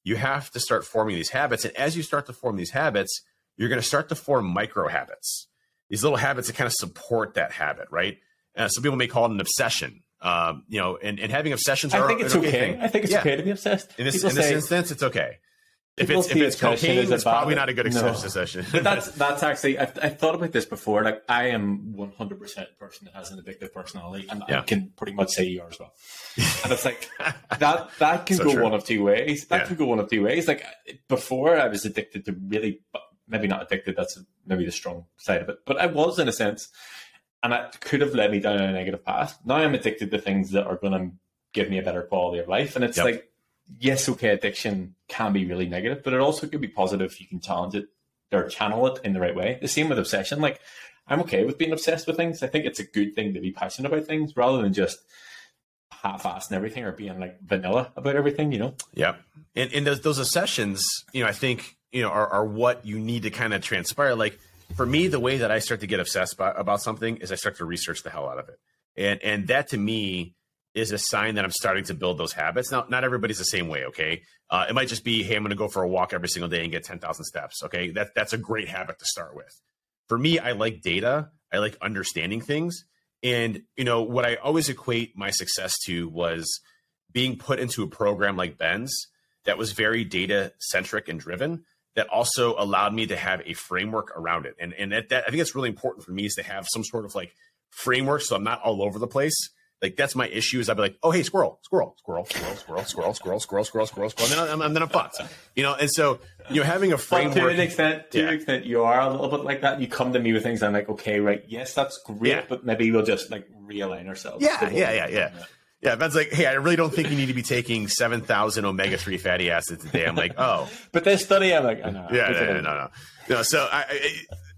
you have to start forming these habits, and as you start to form these habits, you're going to start to form micro habits these little habits that kind of support that habit, right? Uh, some people may call it an obsession. Um, you know, and, and having obsessions. Are, I think it's okay. okay I think it's yeah. okay to be obsessed. In this, in this say, instance, it's okay. If it's if it's cocaine, it's probably not a good no. obsession. but that's that's actually I've, I've, thought about this before. Like I am one hundred percent a person that has an addictive personality, and yeah. I can pretty much say you are as well. and it's like that that can so go true. one of two ways. That yeah. can go one of two ways. Like before, I was addicted to really maybe not addicted. That's maybe the strong side of it. But I was in a sense, and that could have led me down a negative path. Now I'm addicted to things that are going to give me a better quality of life, and it's yep. like, yes, okay, addiction can be really negative, but it also could be positive if you can challenge it or channel it in the right way. The same with obsession. Like I'm okay with being obsessed with things. I think it's a good thing to be passionate about things rather than just half-assed and everything or being like vanilla about everything, you know? Yeah. And, and those, those obsessions, you know, I think you know are, are what you need to kind of transpire like for me the way that i start to get obsessed about, about something is i start to research the hell out of it and and that to me is a sign that i'm starting to build those habits. Now not everybody's the same way okay? Uh, it might just be hey i'm going to go for a walk every single day and get 10000 steps okay? That, that's a great habit to start with. For me i like data. I like understanding things. And you know what i always equate my success to was being put into a program like ben's that was very data centric and driven that also allowed me to have a framework around it. And and that, that I think it's really important for me is to have some sort of like framework so I'm not all over the place. Like that's my issue. Is I'd be like, oh hey, squirrel, squirrel, squirrel, squirrel, squirrel, squirrel, squirrel, squirrel, squirrel, squirrel, squirrel. And then I'm, then I'm fucked. You know, and so you know, having a framework to an extent, to Yeah. an extent, you are a little bit like that. You come to me with things, I'm like, okay, right, yes, that's great, Yeah. but maybe we'll just like realign ourselves. Yeah, yeah, yeah, yeah. Yeah, Ben's like, hey, I really don't think you need to be taking seven thousand omega three fatty acids a day. I'm like, oh, But this study, I'm like, I know. yeah, no, no, no, no, no. So I,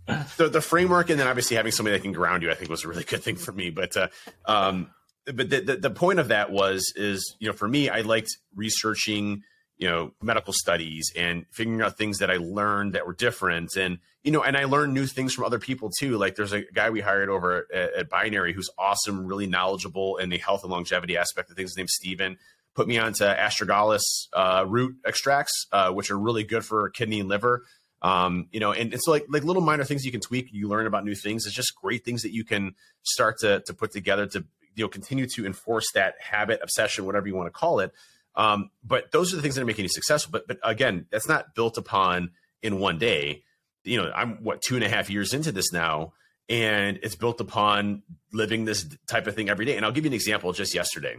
I, the the framework, and then obviously having somebody that can ground you, I think was a really good thing for me. But uh, um, but the, the the point of that was is you know for me, I liked researching you know medical studies and figuring out things that I learned that were different. And you know and I learned new things from other people too. Like there's a guy we hired over at, at Binary who's awesome really knowledgeable in the health and longevity aspect of things. His name's Steven. Put me onto astragalus uh, root extracts uh, which are really good for kidney and liver. Um, you know and, and so like like little minor things you can tweak you learn about new things. It's just great things that you can start to to put together to you know continue to enforce that habit obsession whatever you want to call it um, but those are the things that are making you successful. But but again, that's not built upon in one day. You know, I'm what two and a half years into this now, and it's built upon living this type of thing every day. And I'll give you an example. Just yesterday,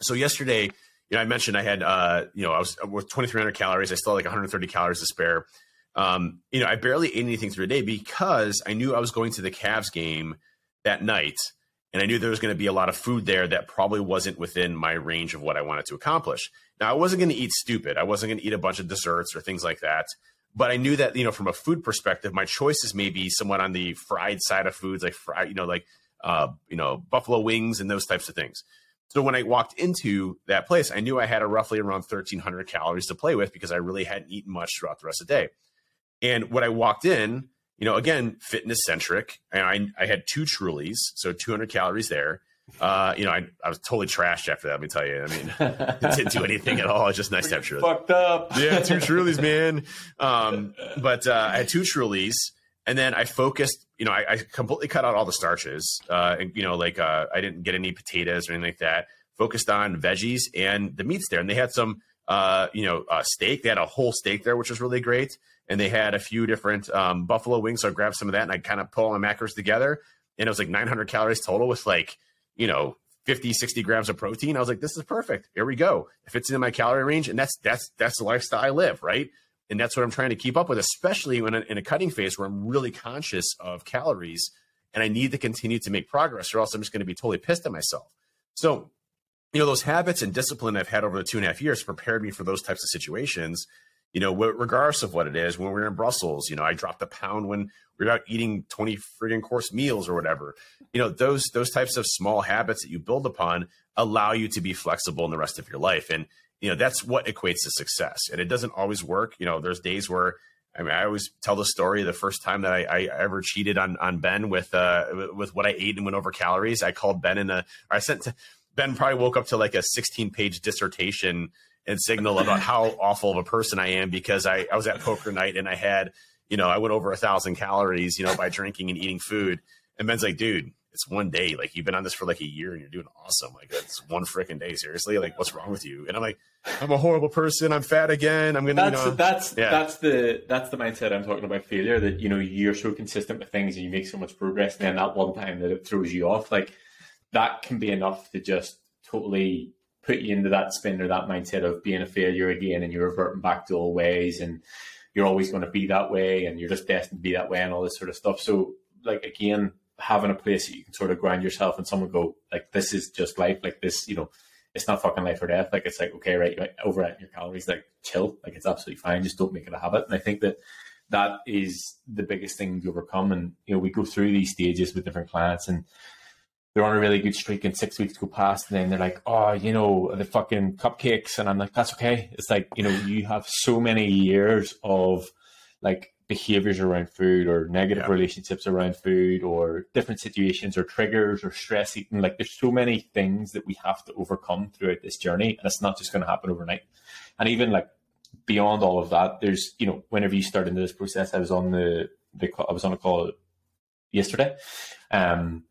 so yesterday, you know, I mentioned I had uh, you know, I was with 2,300 calories. I still had like 130 calories to spare. Um, you know, I barely ate anything through the day because I knew I was going to the Cavs game that night and I knew there was going to be a lot of food there that probably wasn't within my range of what I wanted to accomplish. Now, I wasn't going to eat stupid. I wasn't going to eat a bunch of desserts or things like that. But I knew that, you know, from a food perspective, my choices may be somewhat on the fried side of foods, like fried, you know, like, uh, you know, buffalo wings and those types of things. So when I walked into that place, I knew I had a roughly around 1,300 calories to play with because I really hadn't eaten much throughout the rest of the day. And when I walked in, you know, again, fitness centric. And I, I had two Trulies, so 200 calories there. Uh, you know, I, I was totally trashed after that. Let me tell you. I mean, it didn't do anything at all. It's just nice to have Trulies. Fucked up. Yeah, two Trulies, man. Um, but uh, I had two Trulies, and then I focused. You know, I, I completely cut out all the starches. Uh, and, you know, like uh, I didn't get any potatoes or anything like that. Focused on veggies and the meats there, and they had some, uh, you know, uh, steak. They had a whole steak there, which was really great and they had a few different um, buffalo wings. So I grabbed some of that and I kind of put all my macros together. And it was like 900 calories total with like, you know, 50, 60 grams of protein. I was like, this is perfect. Here we go. It fits in my calorie range. And that's, that's, that's the lifestyle I live. Right. And that's what I'm trying to keep up with, especially when in a cutting phase where I'm really conscious of calories and I need to continue to make progress or else I'm just going to be totally pissed at myself. So, you know, those habits and discipline I've had over the two and a half years prepared me for those types of situations you know, regardless of what it is, when we were in Brussels, you know, I dropped a pound when we were out eating 20 friggin' course meals or whatever. You know, those those types of small habits that you build upon allow you to be flexible in the rest of your life. And, you know, that's what equates to success. And it doesn't always work. You know, there's days where I mean, I always tell the story. The first time that I, I ever cheated on on Ben with uh with what I ate and went over calories, I called Ben in a. I sent to, Ben probably woke up to like a 16 page dissertation and signal about how awful of a person I am because I, I was at poker night and I had, you know, I went over a thousand calories, you know, by drinking and eating food. And Ben's like, dude, it's one day. Like you've been on this for like a year and you're doing awesome. Like it's one freaking day. Seriously, like what's wrong with you? And I'm like, I'm a horrible person. I'm fat again. I'm gonna, That's you know, that's yeah. that's the that's the mindset I'm talking about failure. That you know you're so consistent with things and you make so much progress, and then that one time that it throws you off, like that can be enough to just totally put you into that spin or that mindset of being a failure again, and you're reverting back to old ways, and you're always going to be that way, and you're just destined to be that way, and all this sort of stuff. So, like again, having a place that you can sort of ground yourself and someone go like, "This is just life," like this, you know. It's not fucking life or death. Like it's like okay, right, you over at your calories, like chill, like it's absolutely fine. Just don't make it a habit. And I think that that is the biggest thing to overcome. And you know, we go through these stages with different clients, and they're on a really good streak, and six weeks go past, and then they're like, "Oh, you know, the fucking cupcakes," and I'm like, "That's okay." It's like you know, you have so many years of like behaviors around food or negative Yeah. relationships around food or different situations or triggers or stress eating like there's so many things that we have to overcome throughout this journey and it's not just going to happen overnight and even like beyond all of that there's you know whenever you start into this process i was on the, the call- i was on a call yesterday um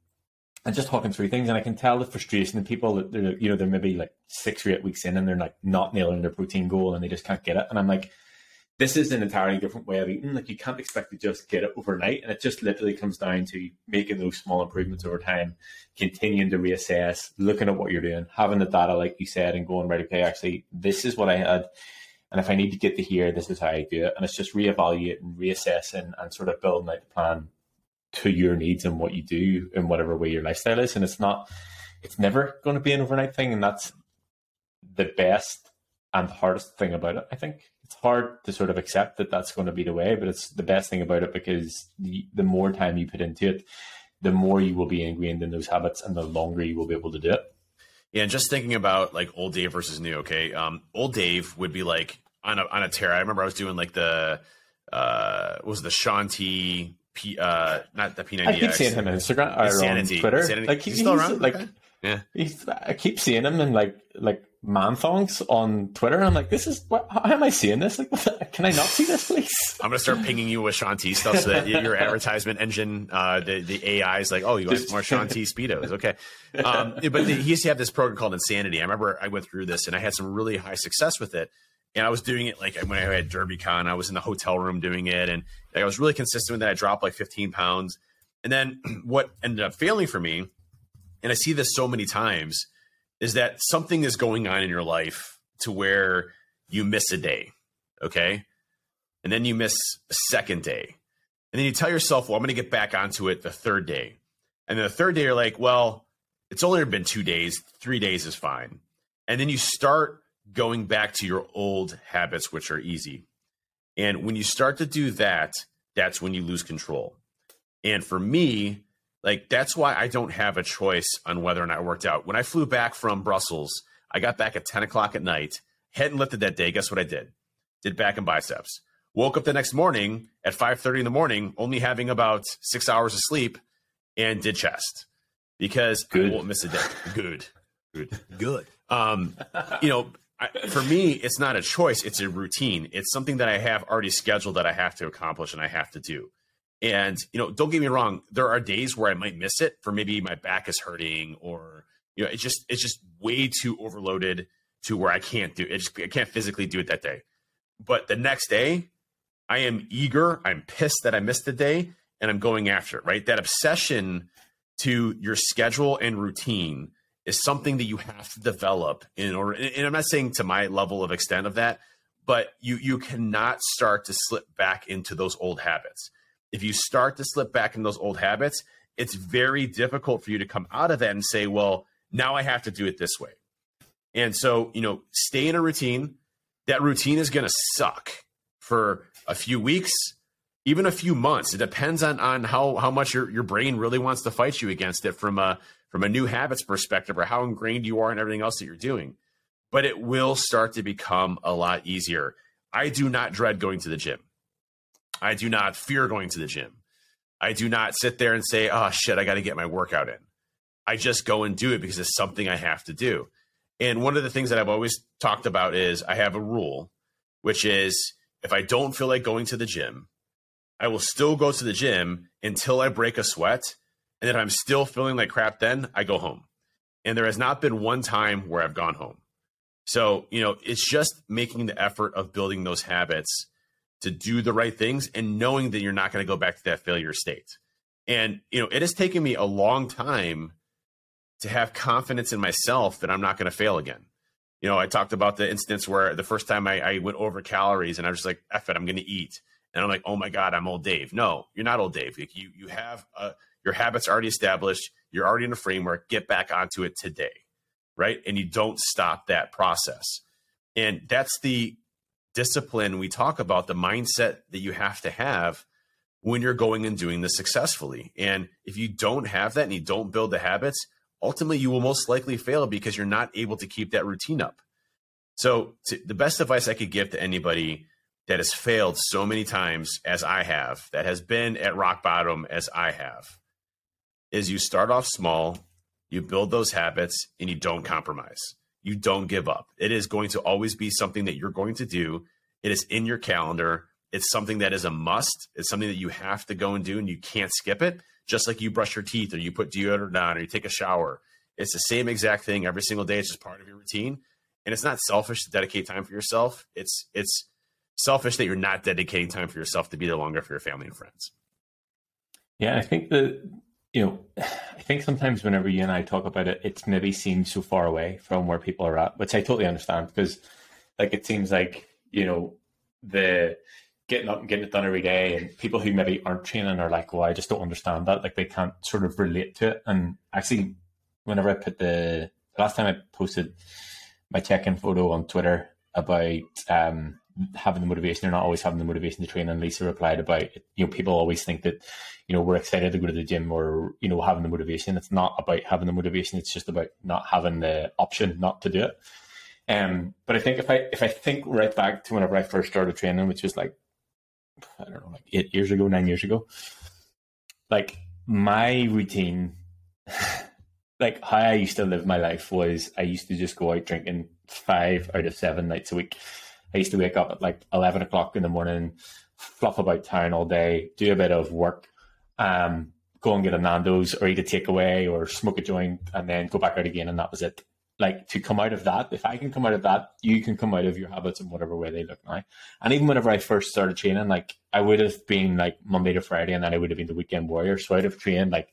and just talking through things and i can tell the frustration of people that they're you know they're maybe like six or eight weeks in and they're like not nailing their protein goal and they just can't get it and i'm like this is an entirely different way of eating. Like you can't expect to just get it overnight, and it just literally comes down to making those small improvements over time, continuing to reassess, looking at what you're doing, having the data, like you said, and going right. Okay, actually, this is what I had, and if I need to get to here, this is how I do it. And it's just reevaluating, reassessing, and sort of building out the plan to your needs and what you do in whatever way your lifestyle is. And it's not, it's never going to be an overnight thing, and that's the best and the hardest thing about it. I think it's hard to sort of accept that that's going to be the way, but it's the best thing about it because the, the more time you put into it, the more you will be ingrained in those habits and the longer you will be able to do it. Yeah, and just thinking about like old Dave versus new, okay. Um, old Dave would be like on a on a tear. I remember I was doing like the uh was the Shaun T P uh not the P ninety. I keep seeing him on Instagram or Insanity. on Twitter. Insanity. Like He's he's, still around? like Okay. Yeah. he's, I keep seeing him in like like man thongs on Twitter. I'm like, this is what, how am I seeing this? Like, what the- can I not see this, please? I'm gonna start pinging you with Shaun T stuff so that your advertisement engine, uh, the the AI is like, oh, you want Just- more Shaun T speedos? Okay, um, but the, he used to have this program called Insanity. I remember I went through this and I had some really high success with it. And I was doing it like when I had DerbyCon, I was in the hotel room doing it, and I was really consistent with that. I dropped like 15 pounds, and then what ended up failing for me, and I see this so many times, is that something is going on in your life to where you miss a day, okay, and then you miss a second day, and then you tell yourself, "Well, I'm going to get back onto it the third day," and then the third day you're like, "Well, it's only been two days, three days is fine," and then you start going back to your old habits, which are easy. And when you start to do that, that's when you lose control. And for me, like that's why I don't have a choice on whether or not I worked out. When I flew back from Brussels, I got back at 10 o'clock at night, hadn't lifted that day. Guess what I did? Did back and biceps. Woke up the next morning at 5:30 in the morning, only having about six hours of sleep, and did chest because Good. I won't miss a day. Good, good, good. Um, you know, I, for me, it's not a choice; it's a routine. It's something that I have already scheduled that I have to accomplish and I have to do. And you know, don't get me wrong. There are days where I might miss it for maybe my back is hurting, or you know, it's just it's just way too overloaded to where I can't do it. Just, I can't physically do it that day. But the next day, I am eager. I'm pissed that I missed the day, and I'm going after it. Right, that obsession to your schedule and routine is something that you have to develop in order. And I'm not saying to my level of extent of that, but you you cannot start to slip back into those old habits. If you start to slip back in those old habits, it's very difficult for you to come out of that and say, well, now I have to do it this way. And so, you know, stay in a routine. That routine is going to suck for a few weeks, even a few months. It depends on on how how much your your brain really wants to fight you against it from a from a new habits perspective or how ingrained you are in everything else that you're doing. But it will start to become a lot easier. I do not dread going to the gym. I do not fear going to the gym. I do not sit there and say, "Oh shit, I got to get my workout in." I just go and do it because it's something I have to do. And one of the things that I've always talked about is I have a rule, which is if I don't feel like going to the gym, I will still go to the gym until I break a sweat. And if I'm still feeling like crap, then I go home. And there has not been one time where I've gone home. So, you know, it's just making the effort of building those habits to do the right things and knowing that you're not going to go back to that failure state. And, you know, it has taken me a long time to have confidence in myself that I'm not going to fail again. You know, I talked about the instance where the first time I, I went over calories and I was just like, F it, I'm going to eat. And I'm like, oh my God, I'm old Dave. No, you're not old Dave. Like you, you have uh, your habits already established. You're already in a framework. Get back onto it today. Right. And you don't stop that process. And that's the discipline we talk about, the mindset that you have to have when you're going and doing this successfully. And if you don't have that and you don't build the habits, ultimately you will most likely fail because you're not able to keep that routine up. So, to, the best advice I could give to anybody that has failed so many times as I have, that has been at rock bottom as I have, is you start off small, you build those habits, and you don't compromise. You don't give up. It is going to always be something that you're going to do. It is in your calendar. It's something that is a must. It's something that you have to go and do, and you can't skip it. Just like you brush your teeth, or you put deodorant on, or you take a shower. It's the same exact thing every single day. It's just part of your routine, and it's not selfish to dedicate time for yourself. It's it's selfish that you're not dedicating time for yourself to be there longer for your family and friends. Yeah, I think that you know, I think sometimes whenever you and I talk about it, it's maybe seems so far away from where people are at, which I totally understand because, like, it seems like you know the getting up and getting it done every day, and people who maybe aren't training are like, "Well, I just don't understand that." Like, they can't sort of relate to it. And actually, whenever I put the last time I posted my check-in photo on Twitter about um, having the motivation or not always having the motivation to train. And Lisa replied about, you know, people always think that, you know, we're excited to go to the gym or, you know, having the motivation. It's not about having the motivation. It's just about not having the option not to do it. Um, but I think if I, if I think right back to whenever I first started training, which was like, I don't know, like eight years ago, nine years ago, like my routine, like how I used to live my life was I used to just go out drinking five out of seven nights a week I used to wake up at like 11 o'clock in the morning, fluff about town all day, do a bit of work, um, go and get a Nando's or eat a takeaway or smoke a joint and then go back out again. And that was it. Like to come out of that, if I can come out of that, you can come out of your habits in whatever way they look now. And even whenever I first started training, like I would have been like Monday to Friday and then I would have been the weekend warrior. So I'd have trained like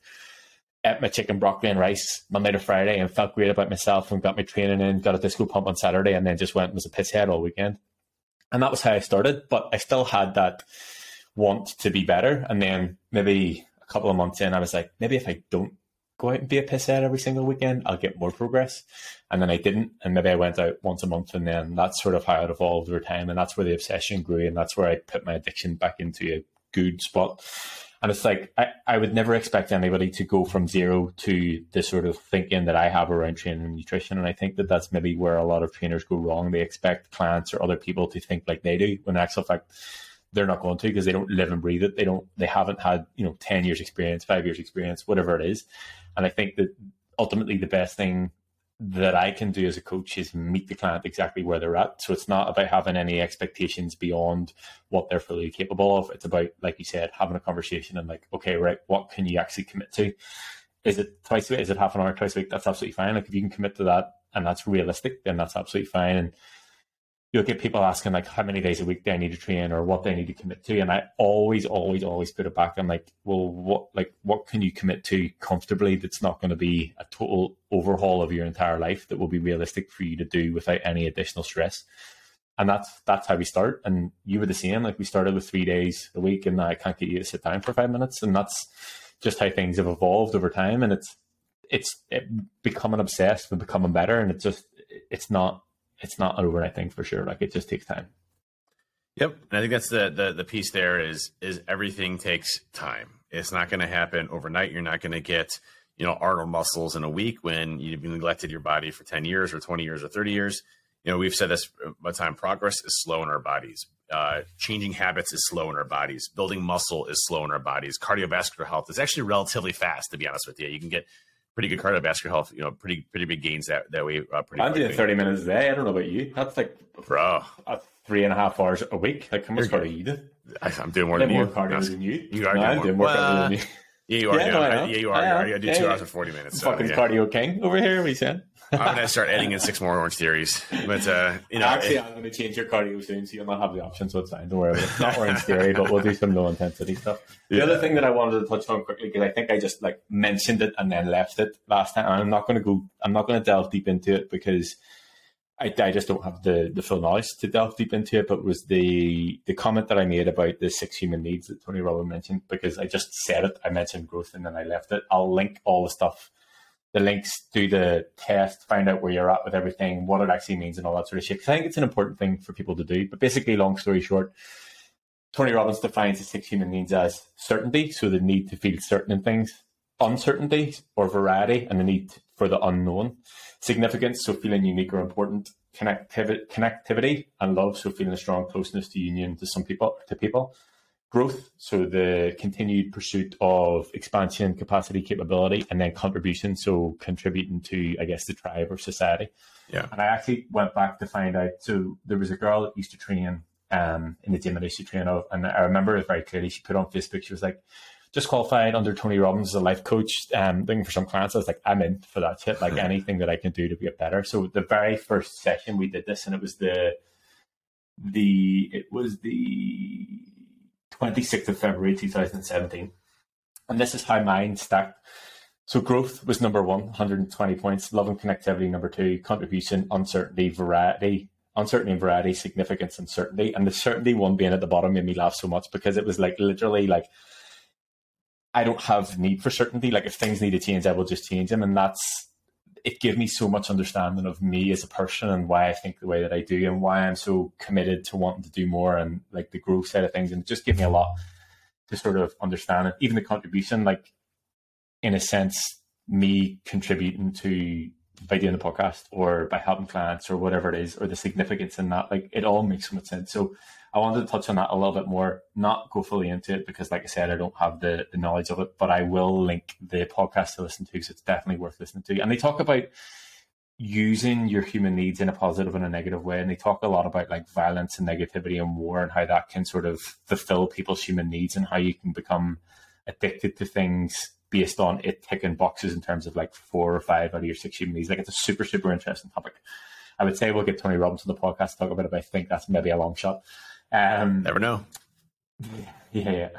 ate my chicken, broccoli, and rice Monday to Friday and felt great about myself and got my training in, got a disco pump on Saturday, and then just went and was a piss head all weekend and that was how I started. But I still had that want to be better. And then maybe a couple of months in, I was like, maybe if I don't go out and be a pisshead every single weekend, I'll get more progress. And then I didn't. And maybe I went out once a month. And then that's sort of how it evolved over time. And that's where the obsession grew. And that's where I put my addiction back into a good spot. And it's like, I, I would never expect anybody to go from zero to the sort of thinking that I have around training and nutrition. And I think that that's maybe where a lot of trainers go wrong. They expect clients or other people to think like they do, when in actual fact, they're not going to because they don't live and breathe it. They don't, they haven't had, you know, 10 years experience, five years experience, whatever it is. And I think that ultimately the best thing that I can do as a coach is meet the client exactly where they're at. So it's not about having any expectations beyond what they're fully capable of. It's about, like you said, having a conversation and like, okay, right, what can you actually commit to? Is it twice a week? Is it half an hour twice a week? That's absolutely fine. Like if you can commit to that and that's realistic, then that's absolutely fine. And you'll get people asking like how many days a week do I need to train or what they need to commit to. And I always, always, always put it back. I'm like, well, what like what can you commit to comfortably that's not going to be a total overhaul of your entire life that will be realistic for you to do without any additional stress. And that's that's how we start. And you were the same. Like we started with three days a week and I can't get you to sit down for five minutes. And that's just how things have evolved over time. And it's it's it becoming obsessed with becoming better. And it's just it's not it's not overnight thing for sure. Like it just takes time. Yep, and I think that's the the the piece there is is everything takes time. It's not going to happen overnight. You're not going to get you know Arnold muscles in a week when you've neglected your body for ten years or twenty years or thirty years. You know we've said this by time. Progress is slow in our bodies. Uh, changing habits is slow in our bodies. Building muscle is slow in our bodies. Cardiovascular health is actually relatively fast. To be honest with you, you can get pretty good cardiovascular health. You know, pretty pretty big gains that that way. Uh, pretty I'm doing thirty minutes a day. I don't know about you. That's like bro, three and a half hours a week. Like how much cardio you do? I, am doing more than more you. cardio than you. You are no, doing, I'm more. doing more cardio than you. Yeah, you are. Yeah, no, I yeah, you are. I I, I do two hours and forty minutes. So, Fucking yeah. cardio king over here. We I'm gonna start adding in six more Orange Theories, but uh, you know, Actually, I'm going to change your cardio soon, so you'll not have the option. So it's fine. Don't worry. It's not Orange Theory, but we'll do some low intensity stuff. The Yeah. other thing that I wanted to touch on quickly because I think I just like mentioned it and then left it last time. And I'm not going to go. I'm not going to delve deep into it because I, I just don't have the, the full knowledge to delve deep into it. But it was the the comment that I made about the six human needs that Tony Robbins mentioned because I just said it. I mentioned growth and then I left it. I'll link all the stuff, the links do the test, find out where you're at with everything, what it actually means, and all that sort of shit. 'Cause I think it's an important thing for people to do. But basically, long story short. Tony Robbins defines the six human needs as certainty, so the need to feel certain in things, uncertainty or variety, and the need for the unknown, significance, so feeling unique or important, connectivity, connectivity and love, so feeling a strong closeness to union to some people, to people, growth, so the continued pursuit of expansion, capacity, capability, and then contribution, so contributing to, I guess, the tribe or society. Yeah. And I actually went back to find out. So there was a girl that used to train um, in the gym that I used to train of, and I remember it very clearly. She put on Facebook, she was like, just qualified under Tony Robbins as a life coach, um, looking for some clients. I was like, I'm in for that shit. Like anything that I can do to get better. So the very first session we did this, and it was the the it was the 26th of February 2017. And this is how mine stacked. So growth was number one, 120 points. Love and connectivity, number two. Contribution, uncertainty, variety, uncertainty and variety, significance and certainty. And the certainty one being at the bottom made me laugh so much because it was like literally like I don't have need for certainty. Like if things need to change, I will just change them. And that's it gave me so much understanding of me as a person and why I think the way that I do and why I'm so committed to wanting to do more and like the growth side of things. And it just gave me a lot to sort of understand it. Even the contribution, like in a sense, me contributing to by doing the podcast or by helping clients or whatever it is, or the significance in that, like it all makes so much sense. So I wanted to touch on that a little bit more, not go fully into it because, like I said, I don't have the, the knowledge of it, but I will link the podcast to listen to because it's definitely worth listening to. And they talk about using your human needs in a positive and a negative way. And they talk a lot about like violence and negativity and war and how that can sort of fulfill people's human needs and how you can become addicted to things based on it ticking boxes in terms of like four or five out of your six human needs. Like it's a super, super interesting topic. I would say we'll get Tony Robbins on the podcast to talk about it, but I think that's maybe a long shot. Um, Never know. Yeah, yeah.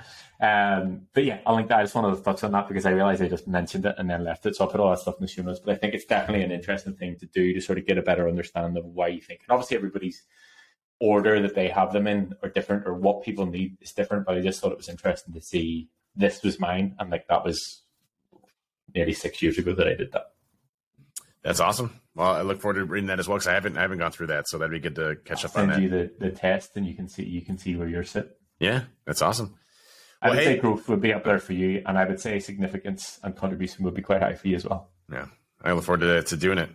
Um, but yeah, I link that. I just wanted to touch on that because I realized I just mentioned it and then left it. So I put all that stuff in the show notes. But I think it's definitely an interesting thing to do to sort of get a better understanding of why you think. And obviously, everybody's order that they have them in are different, or what people need is different. But I just thought it was interesting to see this was mine, and like that was nearly six years ago that I did that. That's awesome. Well, I look forward to reading that as well because I haven't I haven't gone through that, so that'd be good to catch I'll up on that. Send you the, the test, and you can see you can see where you're sitting. Yeah, that's awesome. I well, would hey, say growth would be up there for you, and I would say significance and contribution would be quite high for you as well. Yeah, I look forward to, to doing it.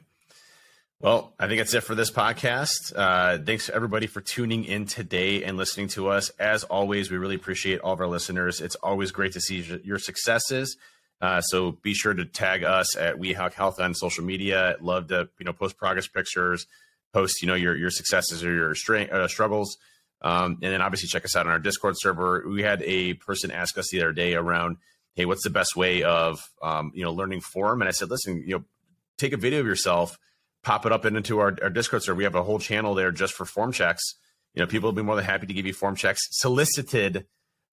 Well, I think that's it for this podcast. Uh, thanks everybody for tuning in today and listening to us. As always, we really appreciate all of our listeners. It's always great to see your successes uh, so be sure to tag us at WeHawk Health on social media. Love to you know post progress pictures, post you know your your successes or your uh, struggles, um, and then obviously check us out on our Discord server. We had a person ask us the other day around, hey, what's the best way of um, you know learning form? And I said, listen, you know, take a video of yourself, pop it up into our, our Discord server. We have a whole channel there just for form checks. You know, people will be more than happy to give you form checks, solicited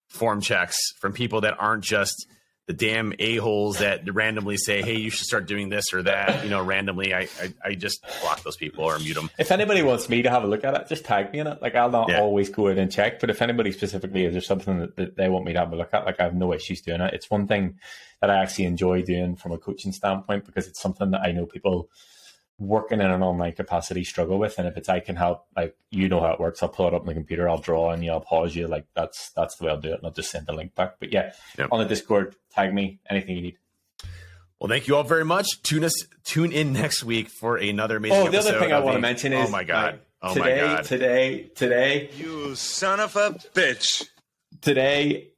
form checks from people that aren't just the damn a-holes that randomly say, hey, you should start doing this or that, you know, randomly. I, I, I, just block those people or mute them. If anybody wants me to have a look at it, just tag me in it. Like, I'll not yeah. always go in and check, but if anybody specifically, is there something that, that, they want me to have a look at, like, I have no issues doing it. It's one thing that I actually enjoy doing from a coaching standpoint because it's something that I know people – working in an online capacity struggle with. And if it's I can help, like you know how it works, I'll pull it up on the computer, I'll draw and you, I'll pause you. Like that's that's the way I'll do it. And I'll just send the link back. But yeah, yep. on the Discord, tag me, anything you need. Well, thank you all very much. Tune us tune in next week for another amazing. Oh, the other thing I want to mention oh is oh my god, oh today, my god, today, today, you son of a bitch. Today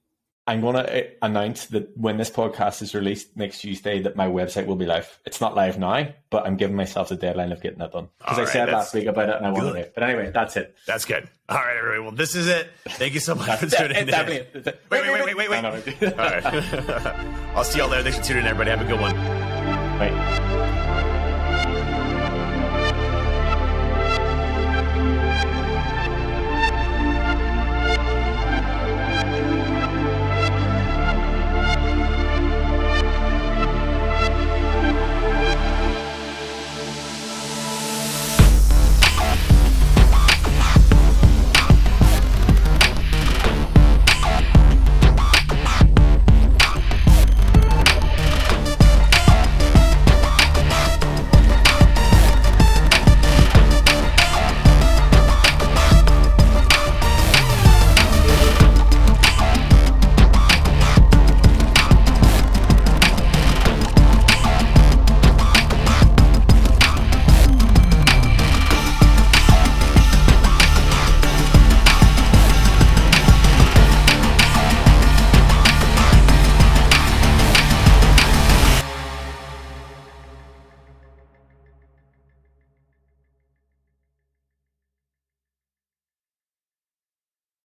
I'm going to uh, announce that when this podcast is released next Tuesday, that my website will be live. It's not live now, but I'm giving myself the deadline of getting that done because I said last week about it and I wanted it. But anyway, that's it. That's good. All right, everybody. Well, this is it. Thank you so much for tuning in. Wait, wait, wait, wait, wait. wait. All right. I'll see y'all there. Thanks for tuning in, everybody. Have a good one. Bye.